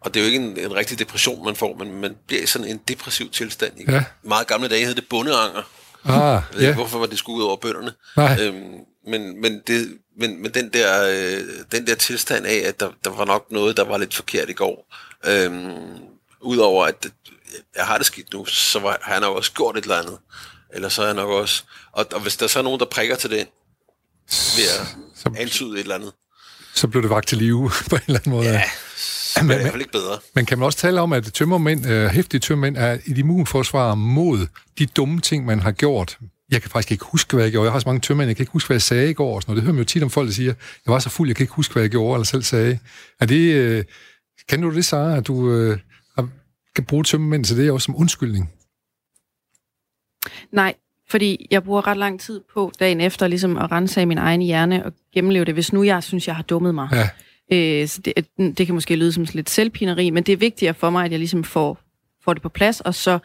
Og det er jo ikke en, en rigtig depression, man får, men man bliver i sådan en depressiv tilstand. I Ja. meget gamle dage hed det bundeanger. Ah, ja. ikke, hvorfor var det ud over bønderne. Nej. Øhm, men, men, det, men, men den, der, øh, den der tilstand af, at der, der var nok noget, der var lidt forkert i går. Øhm, Udover at det- jeg har det skidt nu, så var, har jeg nok også gjort et eller andet. Eller så er jeg nok også... Og, og hvis der så er nogen, der prikker til den, ved at Så, antyde et eller andet, så blev det vagt til live *laughs* på en eller anden måde. ja, bliver det i hvert fald ikke bedre. Men kan man også tale om, at tømmermænd, øh, hæftige tømmermænd, er et immunforsvar mod de dumme ting, man har gjort? Jeg kan faktisk ikke huske, hvad jeg gjorde. Jeg har så mange tømmermænd, jeg kan ikke huske, hvad jeg sagde i går. Og sådan noget. Det hører man jo tit om folk, der siger, jeg var så fuld, jeg kan ikke huske, hvad jeg gjorde eller selv sagde. Er det, øh, kan du det, Sara, at du øh, har- kan bruge tømmermænd til det også som undskyldning? Nej, fordi jeg bruger ret lang tid på dagen efter ligesom at rense af min egen hjerne og gennemleve det, hvis nu jeg synes, jeg har dummet mig. Ja. Øh, så det, det kan måske lyde som sådan lidt selvpineri, men det er vigtigere for mig, at jeg ligesom får, får det på plads, og så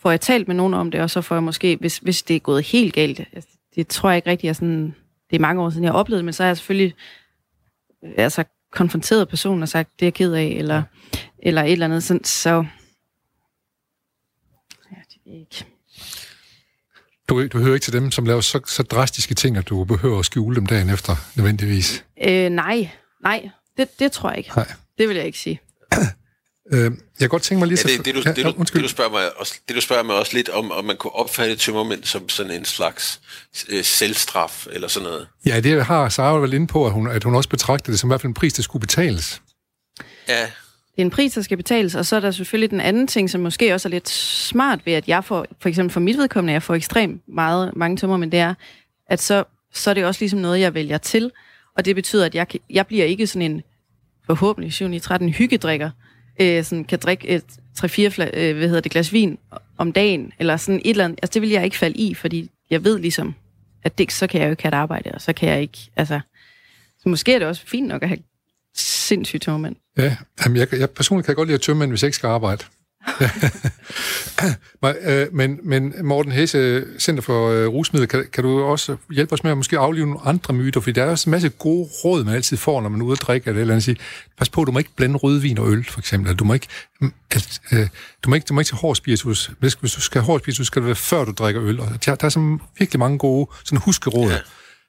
får jeg talt med nogen om det, og så får jeg måske, hvis, hvis det er gået helt galt, altså, det tror jeg ikke rigtig, jeg sådan, det er mange år siden, jeg har oplevet men så har jeg selvfølgelig øh, altså, konfronteret personen og sagt, det er jeg ked af, eller, eller et eller andet, sådan, så... Ja, det jeg ikke. Du, du hører ikke til dem, som laver så, så drastiske ting, at du behøver at skjule dem dagen efter, nødvendigvis. Øh, nej, nej, det, det tror jeg ikke. Nej. Det vil jeg ikke sige. *clears throat* Øh, jeg kan godt tænke mig lige... Ja, så- det, det, du, Ja, det, du, det, du spørger mig også, det, du spørger mig også lidt om, om man kunne opfatte tømmermænd som sådan en slags øh, selvstraf eller sådan noget. Ja, det har Sara vel inde på, at hun, at hun også betragter det som i hvert fald en pris, der skulle betales. Ja, Det er en pris, der skal betales, og så er der selvfølgelig den anden ting, som måske også er lidt smart ved, at jeg får, for eksempel for mit vedkommende, jeg får ekstremt meget, mange tømmer, men det er, at så, så er det også ligesom noget, jeg vælger til, og det betyder, at jeg, kan- jeg bliver ikke sådan en, forhåbentlig 7 i 13 hyggedrikker, øh, sådan kan drikke et 3-4 øh, hvad hedder det, glas vin om dagen, eller sådan et eller andet. Altså, det vil jeg ikke falde i, fordi jeg ved ligesom, at det, så kan jeg jo ikke have et arbejde, og så kan jeg ikke, altså... Så måske er det også fint nok at have sindssygt tømmermænd. Ja, jamen jeg, jeg personligt kan jeg godt lide at tømme, hvis jeg ikke skal arbejde. *laughs* Øh, men, men Morten Hesse, Center for uh, Rusmidler, kan, kan du også hjælpe os med at måske aflive nogle andre myter? Fordi der er også en masse gode råd, man altid får, når man er ude og drikke det, eller andet. Sige, pas på, du må ikke blande rødvin og øl, for eksempel. Du må ikke, mm, at, uh, du må ikke, du må ikke tage hård spiritus. Hvis, hvis du skal have hård spiritus, skal det være før du drikker øl. Og der, der er sådan virkelig mange gode sådan huskeråd. Ja.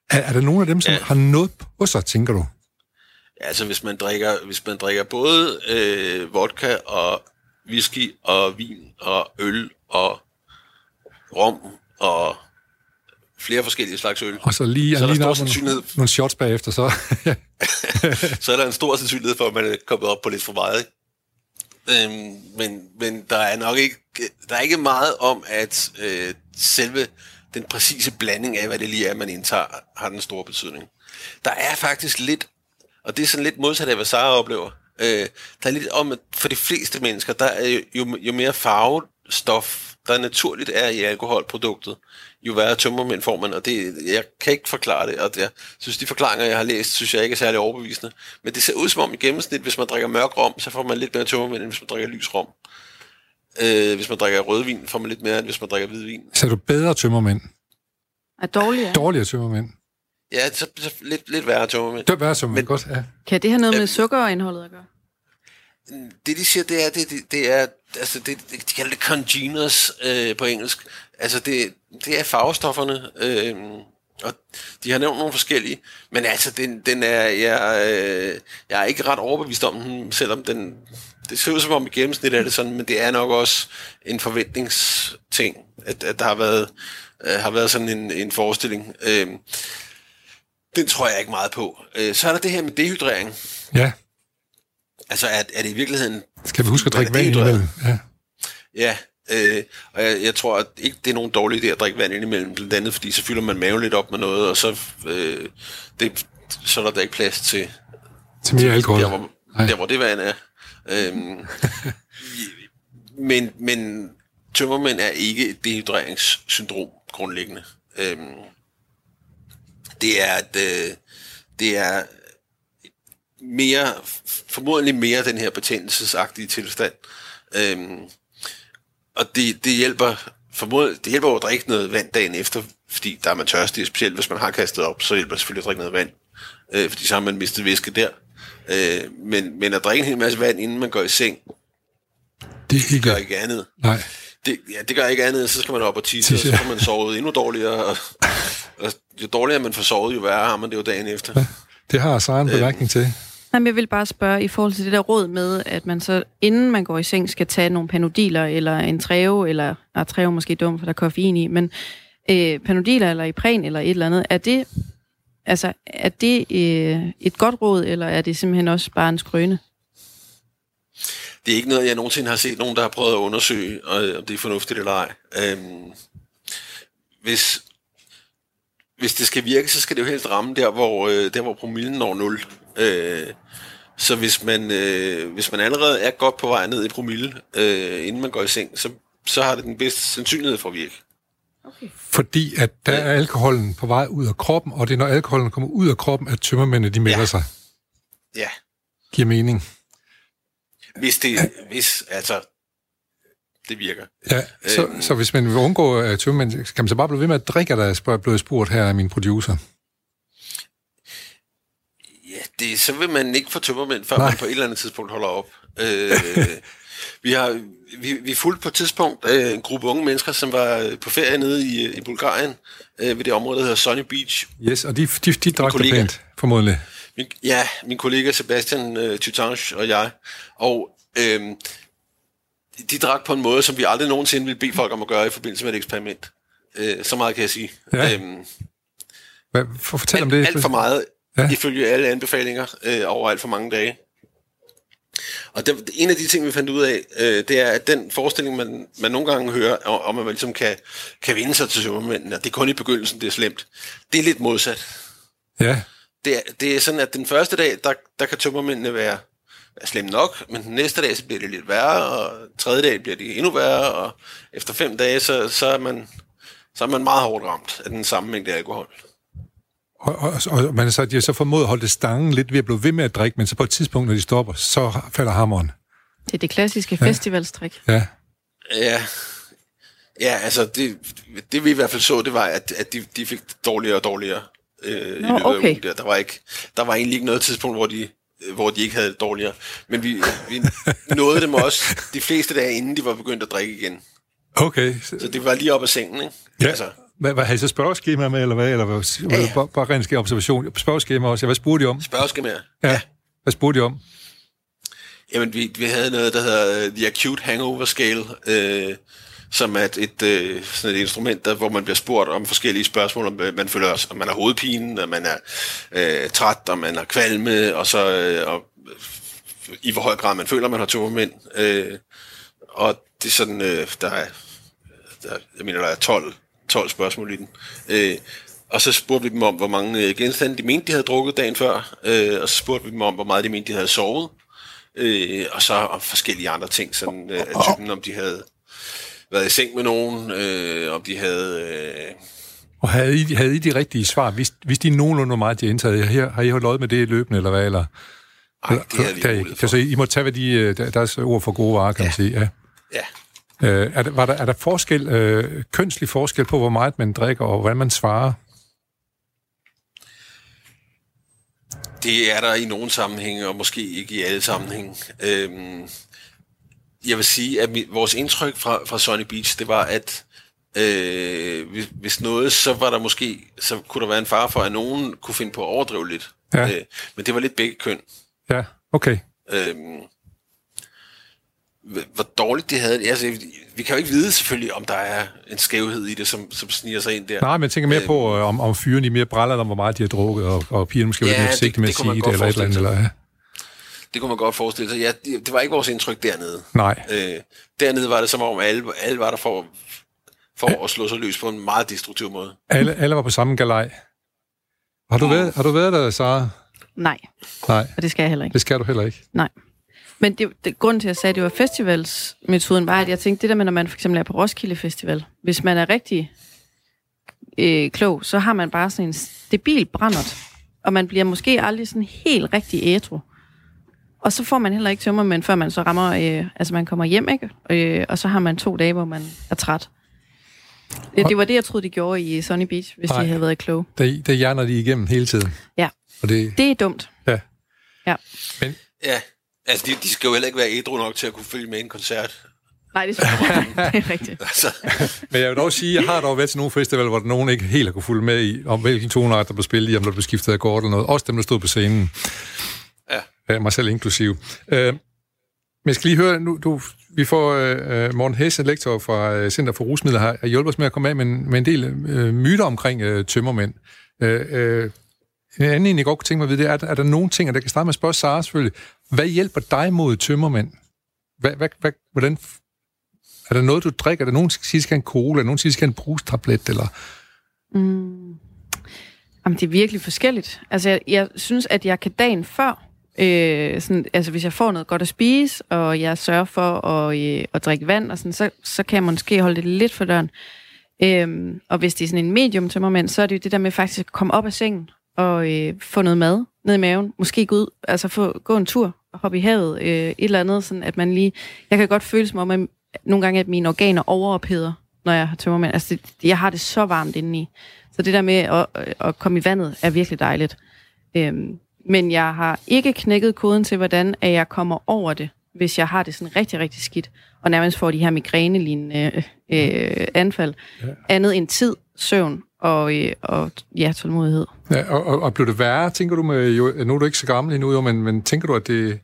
Er, er der nogen af dem, som ja. har noget på sig, tænker du? Altså, hvis man drikker, hvis man drikker både øh, vodka og whisky og vin og øl og rom og flere forskellige slags øl. Og så lige, så er der lige stor nogle, sandsynlighed, nogle shots bagefter, så. *laughs* så er der en stor sandsynlighed for, at man er kommet op på lidt for meget. Ikke? Øhm, men, men der er nok ikke, der er ikke meget om, at øh, selve den præcise blanding af, hvad det lige er, man indtager, har den store betydning. Der er faktisk lidt, og det er sådan lidt modsat af, hvad Sara oplever. Øh, der er lidt om, at for de fleste mennesker, der er jo, jo, mere farvestof, der naturligt er i alkoholproduktet, jo værre tømmermænd får man, og det, jeg kan ikke forklare det, og det, jeg synes, de forklaringer, jeg har læst, synes jeg ikke er særlig overbevisende. Men det ser ud som om i gennemsnit, hvis man drikker mørk rom, så får man lidt mere tømmermænd, end hvis man drikker lys rom. Øh, hvis man drikker rødvin, får man lidt mere, end hvis man drikker hvidvin. Så er du bedre tømmermænd? Er dårligere? Dårligere tømmermænd? Ja, så, så lidt, lidt værre tømmermænd. Det er værre tømmermænd, Men- godt, ja. Kan det have noget med sukkerindholdet at gøre? det de siger, det er, det, det, det er, altså det, det, de kalder det congeners øh, på engelsk. Altså det, det er farvestofferne, øh, og de har nævnt nogle forskellige, men altså den, den er, jeg, øh, jeg er ikke ret overbevist om den, selvom den, det ser ud som om i gennemsnit er det sådan, men det er nok også en forventningsting, at, at der har været, øh, har været sådan en, en forestilling. Øh, den tror jeg ikke meget på. Øh, så er der det her med dehydrering. Ja, Altså er, er det i virkeligheden skal vi huske at drikke vand imellem? Ja. Ja, øh, og jeg, jeg tror at ikke, det er nogen dårlig idé at drikke vand indimellem, blandt andet fordi så fylder man maven lidt op med noget, og så, øh, det, så er der da ikke plads til Til mere alkohol. der, hvor, Nej. der, hvor det vand er. Øhm, *laughs* men, men tømmermænd er ikke et dehydreringssyndrom grundlæggende. Øhm, det er et, øh, det er mere, formodentlig mere den her betændelsesagtige tilstand. Øhm, og det, det hjælper formod, det hjælper at drikke noget vand dagen efter, fordi der er man tørstig, specielt hvis man har kastet op, så hjælper det selvfølgelig at drikke noget vand, øh, fordi så har man mistet væske der. Øh, men, men at drikke en hel masse vand, inden man går i seng, Det ikke... gør ikke andet. Nej. Det, ja, det gør ikke andet, så skal man op og tisse, og så får man sovet endnu dårligere. Og *laughs* jo dårligere man får sovet, jo værre har man det jo dagen efter. Det har Sara en bemærkning til. Jamen, jeg vil bare spørge i forhold til det der råd med, at man så, inden man går i seng, skal tage nogle panodiler, eller en treo, eller er måske dum, for der er koffein i, men øh, panodiler, eller Ipren, eller et eller andet, er det, altså, er det øh, et godt råd, eller er det simpelthen også bare en skrøne? Det er ikke noget, jeg nogensinde har set nogen, der har prøvet at undersøge, om det er fornuftigt eller ej. Øhm, hvis, hvis det skal virke, så skal det jo helst ramme der, hvor, øh, der, hvor promillen når 0. Øh, så hvis man, øh, hvis man allerede er godt på vej ned i promille, øh, inden man går i seng, så, så har det den bedste sandsynlighed for at virke. Fordi at der er alkoholen på vej ud af kroppen, og det er når alkoholen kommer ud af kroppen, at tømmermændene de melder Ja. sig. Ja, Giver mening. hvis det, hvis, altså, det virker. Ja, så, Øhm. så hvis man vil undgå uh, tømmermænd, kan man så bare blive ved med at drikke, der er blevet spurgt her af min producer. Ja, det, så vil man ikke få tømmermænd, før Nej. man på et eller andet tidspunkt holder op. Øh, *laughs* vi har vi, vi fulgte på et tidspunkt øh, en gruppe unge mennesker, som var øh, på ferie nede i, i Bulgarien, øh, ved det område, der hedder Sunny Beach. Yes, og de, de, de drak det pænt, formodentlig. Min, ja, min kollega Sebastian øh, Tutange og jeg. Og øh, de drak på en måde, som vi aldrig nogensinde ville bede folk om at gøre i forbindelse med et eksperiment. Øh, så meget kan jeg sige. Ja. Øhm, Hvad, for, fortæl om alt, det. alt for meget, Ja. ifølge alle anbefalinger, øh, over alt for mange dage. Og det, en af de ting, vi fandt ud af, øh, det er, at den forestilling, man, man nogle gange hører, om om at man ligesom kan, kan vinde sig til sømmermændene, og det er kun i begyndelsen, det er slemt, det er lidt modsat. Ja, Det er, det er sådan, at den første dag, der, der kan tømmermændene være, være slemme nok, men den næste dag, så bliver det lidt værre, og tredje dag bliver det endnu værre, og efter fem dage, så, så, er, man, så er man meget hårdt ramt af den samme mængde alkohol. og, og, og man er så, de har så formået at holde det stangen lidt ved at blive ved med at drikke, men så på et tidspunkt, når de stopper, så falder hammeren. Det er det klassiske festivalstrik. Ja, Ja, ja altså det, det vi i hvert fald så, det var, at, at de, de fik dårligere og dårligere øh, Nå, i løbet okay. af ugen. Der. Der, var ikke, der var egentlig ikke noget tidspunkt, hvor de, hvor de ikke havde det dårligere. Men vi, vi nåede dem også de fleste dage, inden de var begyndt at drikke igen. Okay. Så det var lige op af sengen, ikke? Ja. Altså, Hvad, hvad, har I så spørgeskema med, eller hvad? Eller hvad? Ja, ja. Bare, bare ren skær observation. Spørgeskema også. Ja, hvad spurgte de om? spørgeskemaer. Ja. Hvad spurgte de om? Jamen, vi, vi havde noget, der hedder øh, The Acute Hangover Scale, øh, som er et, et, øh, sådan et instrument, der, hvor man bliver spurgt om forskellige spørgsmål, om øh, man føler, om man har hovedpine, om man er øh, træt, om man har kvalme, og så øh, og, øh, i hvor høj grad man føler, man har tømmermænd. Øh, og det er sådan, øh, der er, der, jeg mener, der er 12, 12 spørgsmål i den. Øh, og så spurgte vi dem om, hvor mange øh, genstande de mente, de havde drukket dagen før, øh, og så spurgte vi dem om, hvor meget de mente, de havde sovet, øh, og så om forskellige andre ting, sådan øh, typen, om de havde været i seng med nogen, øh, om de havde... Øh, Og havde I, havde I de rigtige svar? Vidste, vidste I nogenlunde, hvor meget de har indtaget? Her, har I holdt øje med det løbende, eller hvad? Eller? ej, det havde vi Der, ikke for. så I må tage, hvad de, øh, der, deres ord for gode varer, kan man sige. Ja. Ja. Øh, er, der, var der, er der forskel, øh, kønslig forskel på, hvor meget man drikker, og hvordan man svarer? Det er der i nogle sammenhænge, og måske ikke i alle sammenhænge. Øhm, jeg vil sige, at mit, vores indtryk fra, fra Sunny Beach, det var, at øh, hvis, hvis noget, så var der måske, så kunne der være en fare for, at nogen kunne finde på at overdrive lidt. Ja. Øh, men det var lidt begge køn. Ja, okay. Øhm, hvor dårligt det havde. Altså, vi kan jo ikke vide selvfølgelig, om der er en skævhed i det, som, som sniger sig ind der. Nej, men jeg tænker mere på, øh, om, om fyren i mere bræller, om hvor meget de har drukket, og, og pigerne måske Ja, lidt forsigtige med at sige det, eller et eller andet. Eller, ja. Det kunne man godt forestille sig. Ja, det, var ikke vores indtryk dernede. Nej. Øh, dernede var det som om, alle, alle var der for, for at slå sig løs på en meget destruktiv måde. Alle, alle var på samme galej. Har du, været, har du været der, Sara? Nej, Nej, og det skal jeg heller ikke. det skal du heller ikke. Nej. Men det, det, grunden til, at jeg sagde, at det var festivalsmetoden, var, at jeg tænkte, det der med, når man for eksempel er på Roskilde Festival, hvis man er rigtig øh, klog, så har man bare sådan en stabil brændert, og man bliver måske aldrig sådan helt rigtig ædru. Og så får man heller ikke tømmermænd, før man så rammer, øh, altså man kommer hjem, ikke? Øh, og så har man to dage, hvor man er træt. Det, det var det, jeg troede, de gjorde i Sunny Beach, hvis Nej. de havde været kloge. Det, det hjerner de igennem hele tiden. Ja, Og det, det er dumt. ja. Ja. Men, Ja, altså de, de skal jo heller ikke være ædru nok til at kunne følge med en koncert. Nej, det *laughs* det er rigtigt. Altså, *laughs* men jeg vil dog sige, jeg har dog været til nogle festivaler, hvor der nogen ikke helt har kunne følge med i, om hvilken tonart, der blev spillet i, om der blev skiftet akkord eller noget. Også dem, der stod på scenen. Ja. mig selv inklusiv. Øh, men jeg skal lige høre, nu, du, vi får øh, Morten Hesse, lektor fra øh, Center for Rusmidler, har, hjulpet os med at komme af med en, med en del øh, myter omkring øh, tømmermænd. Øh, øh, en anden jeg godt kunne tænke mig at vide, det er, er, der- nogle ting, og der kan starte med at spørge Sara selvfølgelig, hvad hjælper dig mod tømmermænd? Hvad, hvad, hvad, hvordan, er der noget, du drikker? Er der nogen, der siger, skal en cola? Er der nogen, der siger, skal en brustablet? Eller? Mm. Jamen, det er virkelig forskelligt. Altså, jeg, jeg synes, at jeg kan dagen før, øh, sådan, altså hvis jeg får noget godt at spise, og jeg sørger for at, øh, at drikke vand, og sådan, så, så kan jeg måske holde det lidt for døren. Øhm, og hvis det er sådan en medium tømmermænd, så er det jo det der med faktisk at komme op af sengen, og øh, få noget mad ned i maven. Måske gå ud, altså få, gå en tur, og hoppe i havet, øh, et eller andet, sådan at man lige... Jeg kan godt føle som om, at nogle gange, at mine organer overopheder, når jeg har tømmermænd. Altså, det, jeg har det så varmt indeni. Så det der med at, at komme i vandet er virkelig dejligt. Øhm, men jeg har ikke knækket koden til, hvordan at jeg kommer over det, hvis jeg har det sådan rigtig, rigtig skidt, og nærmest får de her migrænelignende øh, anfald. Ja. Andet end tid, søvn og, øh, og ja, tålmodighed. Ja, og, og, og blev det værre, tænker du med, jo, nu er du ikke så gammel endnu, jo, men, men tænker du, at det,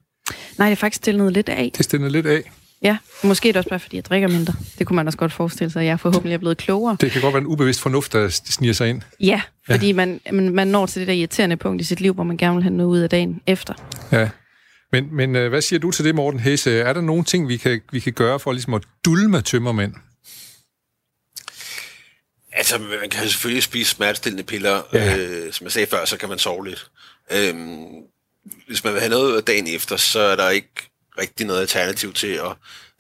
Nej, det er faktisk stillet lidt af. det stiller lidt af? Ja, måske er det også bare, fordi jeg drikker mindre. Det kunne man også godt forestille sig, at jeg forhåbentlig er blevet klogere. Det kan godt være en ubevidst fornuft, der sniger sig ind. Ja, fordi man, man, man når til det der irriterende punkt i sit liv, hvor man gerne vil have noget ud af dagen efter. Ja. Men, men øh, hvad siger du til det, Morten Hesse? Er der nogle ting, vi kan, vi kan gøre for ligesom at dulme tømmermænd? altså, man kan selvfølgelig spise smertestillende piller. Ja. Ja. Øh, som jeg sagde før, så kan man sove lidt. Øhm, hvis man vil have noget dagen efter, så er der ikke rigtig noget alternativ til at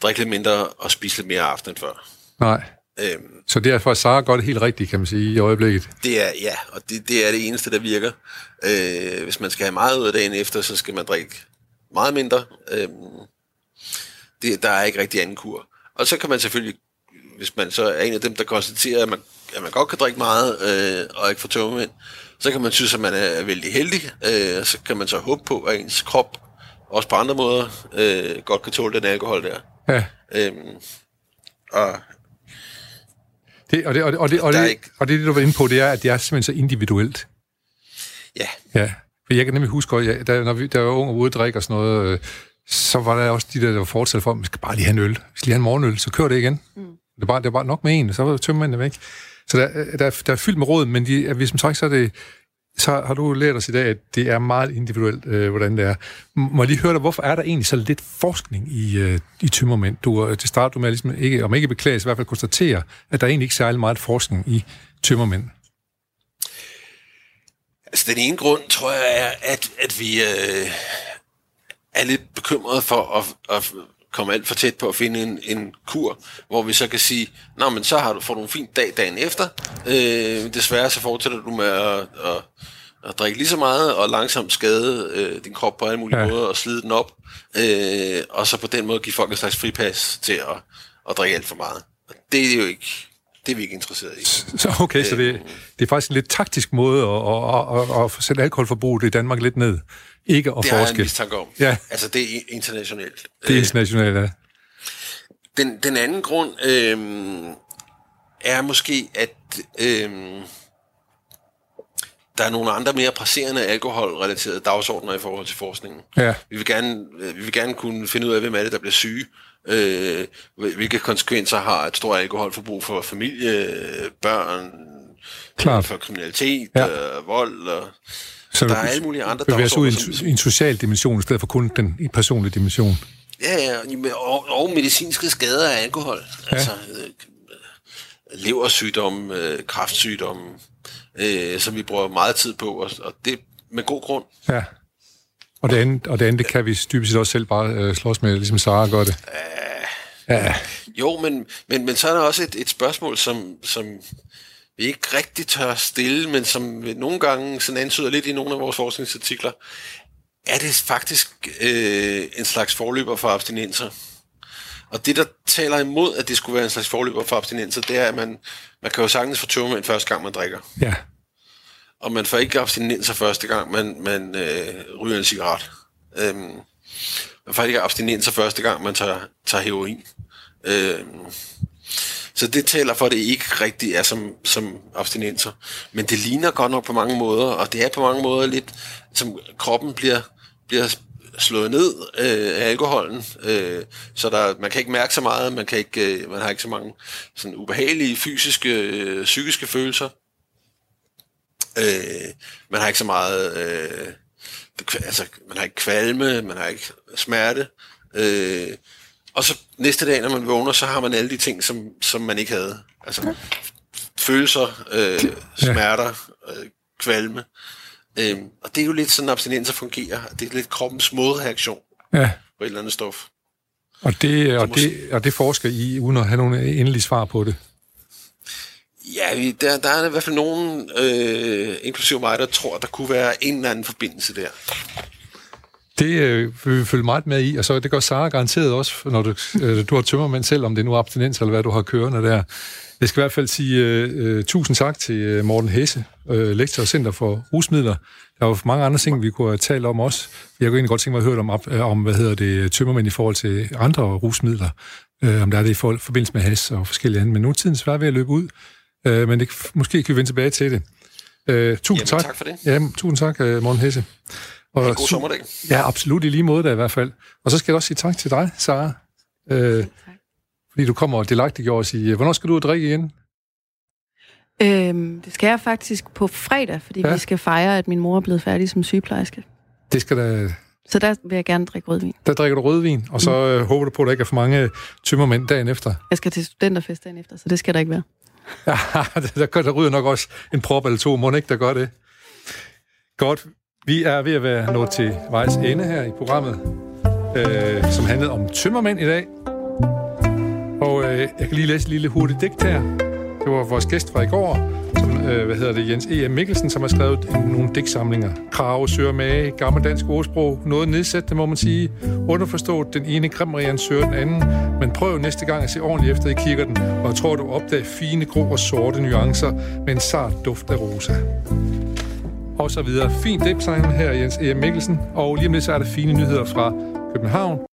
drikke lidt mindre og spise lidt mere aftenen før. Nej. Øhm, Så derfor er Sara godt helt rigtigt, kan man sige, i øjeblikket. Det er, ja, og det, det er det eneste, der virker. Øh, hvis man skal have meget ud af dagen efter, så skal man drikke meget mindre. Øh, det, der er ikke rigtig anden kur. Og så kan man selvfølgelig, hvis man så er en af dem, der konstaterer, at man, at man godt kan drikke meget øh, og ikke få tømmermænd, så kan man synes, at man er vældig heldig. Øh, så kan man så håbe på, at ens krop også på andre måder øh, godt kan tåle den alkohol der. Ja. Øhm, og Det, og, det, og, det, og, det, og, er det, ikke- og det, du var inde på, det er, at det er simpelthen så individuelt. ja, Ja, for jeg kan nemlig huske, at jeg, da, når vi, da jeg var ung og ude at drikke og sådan noget, øh, så var der også de der, der var fortsat for, at vi skal bare lige have en øl. Vi skal lige have en morgenøl, så kører det igen. Mm. Det, er bare, det er bare nok med en, så var tømmermændene væk. Så der, øh, der, er- der er fyldt med råd, men de, vi som sagt, så er det, så har du lært os i dag, at det er meget individuelt, øh, hvordan det er. M- Må jeg lige høre dig, hvorfor er der egentlig så lidt forskning i, øh, i tømmermænd? Du, øh, det starter du med at ligesom ikke, om ikke beklage, så i hvert fald konstatere, at der egentlig ikke særlig meget forskning i tømmermænd. Altså, den ene grund, tror jeg, er, at, at vi øh, er lidt bekymrede for at, at komme alt for tæt på at finde en, en kur, hvor vi så kan sige, Nå, men så har du fået en fin dag dagen efter. Øh, desværre så fortsætter du med at, at, at drikke lige så meget, og langsomt skade øh, din krop på alle mulige Ja. måder, og slide den op. Øh, og så på den måde give folk en slags fripas til at, at drikke alt for meget. Og det er jo ikke, det er vi ikke interesseret i. Så okay, så det, det er faktisk en lidt taktisk måde at, at, at, at, at sætte alkoholforbruget i Danmark lidt ned. Ikke at Det har jeg en forske. mistanke om. Ja. Altså, det er internationalt. Det er internationalt, ja. Den, den anden grund øh, er måske, at øh, der er nogle andre mere presserende alkoholrelaterede dagsordner i forhold til forskningen. Ja. Vi vil gerne, øh, vi vil gerne kunne finde ud af, hvem er det, der bliver syge. Øh, hvilke konsekvenser har et stort alkoholforbrug for familie, børn, Klart. øh, for kriminalitet, ja. øh, vold og... Så der er alle mulige andre bevæger sig ud i en, en social dimension, i stedet for kun den i personlige dimension. Ja, ja, og, og medicinske skader af alkohol. Ja. Altså øh, leversygdomme, øh, kræftsygdomme, øh, som vi bruger meget tid på, og, og det med god grund. Ja. Og det andet, og det andet det kan vi dybest set også selv bare øh, slås med, ligesom Sara gør det. Ja, Jo, men, men, men så er der også et, et spørgsmål, som, som vi ikke rigtig tør stille, men som vi nogle gange sådan antyder lidt i nogle af vores forskningsartikler. Er det faktisk øh, en slags forløber for abstinenser? Og det, der taler imod, at det skulle være en slags forløber for abstinenser, det er, at man, man kan jo sagtens få tømmermænd første gang, man drikker. ja. Og man får ikke abstinenser første gang, man, man øh, ryger en cigaret. Øhm, man får ikke abstinenser første gang, man tager, tager heroin. Øhm, så det taler for, at det ikke rigtig er som, som abstinenser. Men det ligner godt nok på mange måder, og det er på mange måder lidt, som kroppen bliver, bliver slået ned øh, af alkoholen, øh, så der, man kan ikke mærke så meget, man, kan ikke, øh, man har ikke så mange sådan ubehagelige fysiske, øh, psykiske følelser. Øh, man har ikke så meget... Øh, altså, man har ikke kvalme, man har ikke smerte. Øh, og så næste dag, når man vågner, så har man alle de ting, som, som man ikke havde. Altså følelser, øh, smerter, øh, kvalme. Øh, og det er jo lidt sådan, abstinenser fungerer. Det er lidt kroppens modreaktion ja. på et eller andet stof. Og det, og, måske- det, og det forsker I, uden at have nogen endelige svar på det. Ja, der, der er i hvert fald nogen, øh, inklusive mig, der tror, at der kunne være en eller anden forbindelse der. Det øh, vil vi følge meget med i, og så det gør Sara garanteret også, når du, øh, du har tømmermænd selv, om det nu er abstinens eller hvad du har kørende der. Jeg skal i hvert fald sige øh, øh, tusind tak til øh, Morten Hesse, øh, lektor og center for rusmidler. Der er jo mange andre ting, vi kunne have talt om også. Jeg kunne egentlig godt tænke mig at høre om, øh, om hvad hedder det, tømmermænd i forhold til andre rusmidler. Øh, om der er det i forhold- forbindelse med has og forskellige andre. Men nu er tiden svært ved at løbe ud. Øh, men det, måske kan vi vende tilbage til det. Øh, tusind Jamen, tak. tak for det. Ja, tusind tak, Morten Hesse. Og God su- sommerdag. Ja, absolut i lige måde da i hvert fald. Og så skal jeg også sige tak til dig, Sara. Øh, fordi du kommer og delagtiggjorde os i... Hvornår skal du ud og drikke igen? Øhm, det skal jeg faktisk på fredag, fordi Ja. vi skal fejre, at min mor er blevet færdig som sygeplejerske. Det skal da... Så der vil jeg gerne drikke rødvin. Der drikker du rødvin, og så øh, håber du på, at der ikke er for mange tømmermænd dagen efter. Jeg skal til studenterfest dagen efter, så det skal der ikke være. *laughs* Ja, der, der ryger nok også en prop eller to. Må ikke, der gør det? Godt. Vi er ved at være nået til vejs ende her i programmet, øh, som handlede om tømmermænd i dag. Og øh, jeg kan lige læse et lille hurtigt digt her. Det var vores gæst fra i går, som øh, hvad hedder det, Jens E. Mikkelsen, som har skrevet nogle digtsamlinger. Krave, søger mage, gammel dansk ordsprog, noget nedsættende, må man sige. Underforstået, den ene grimmerian søger den anden, men prøv næste gang at se ordentligt efter i kigger den, og jeg tror, du opdager fine, grå og sorte nuancer med en sart duft af rosa og så videre. Fint design her, Jens E. Mikkelsen. Og lige om lidt, så er der fine nyheder fra København.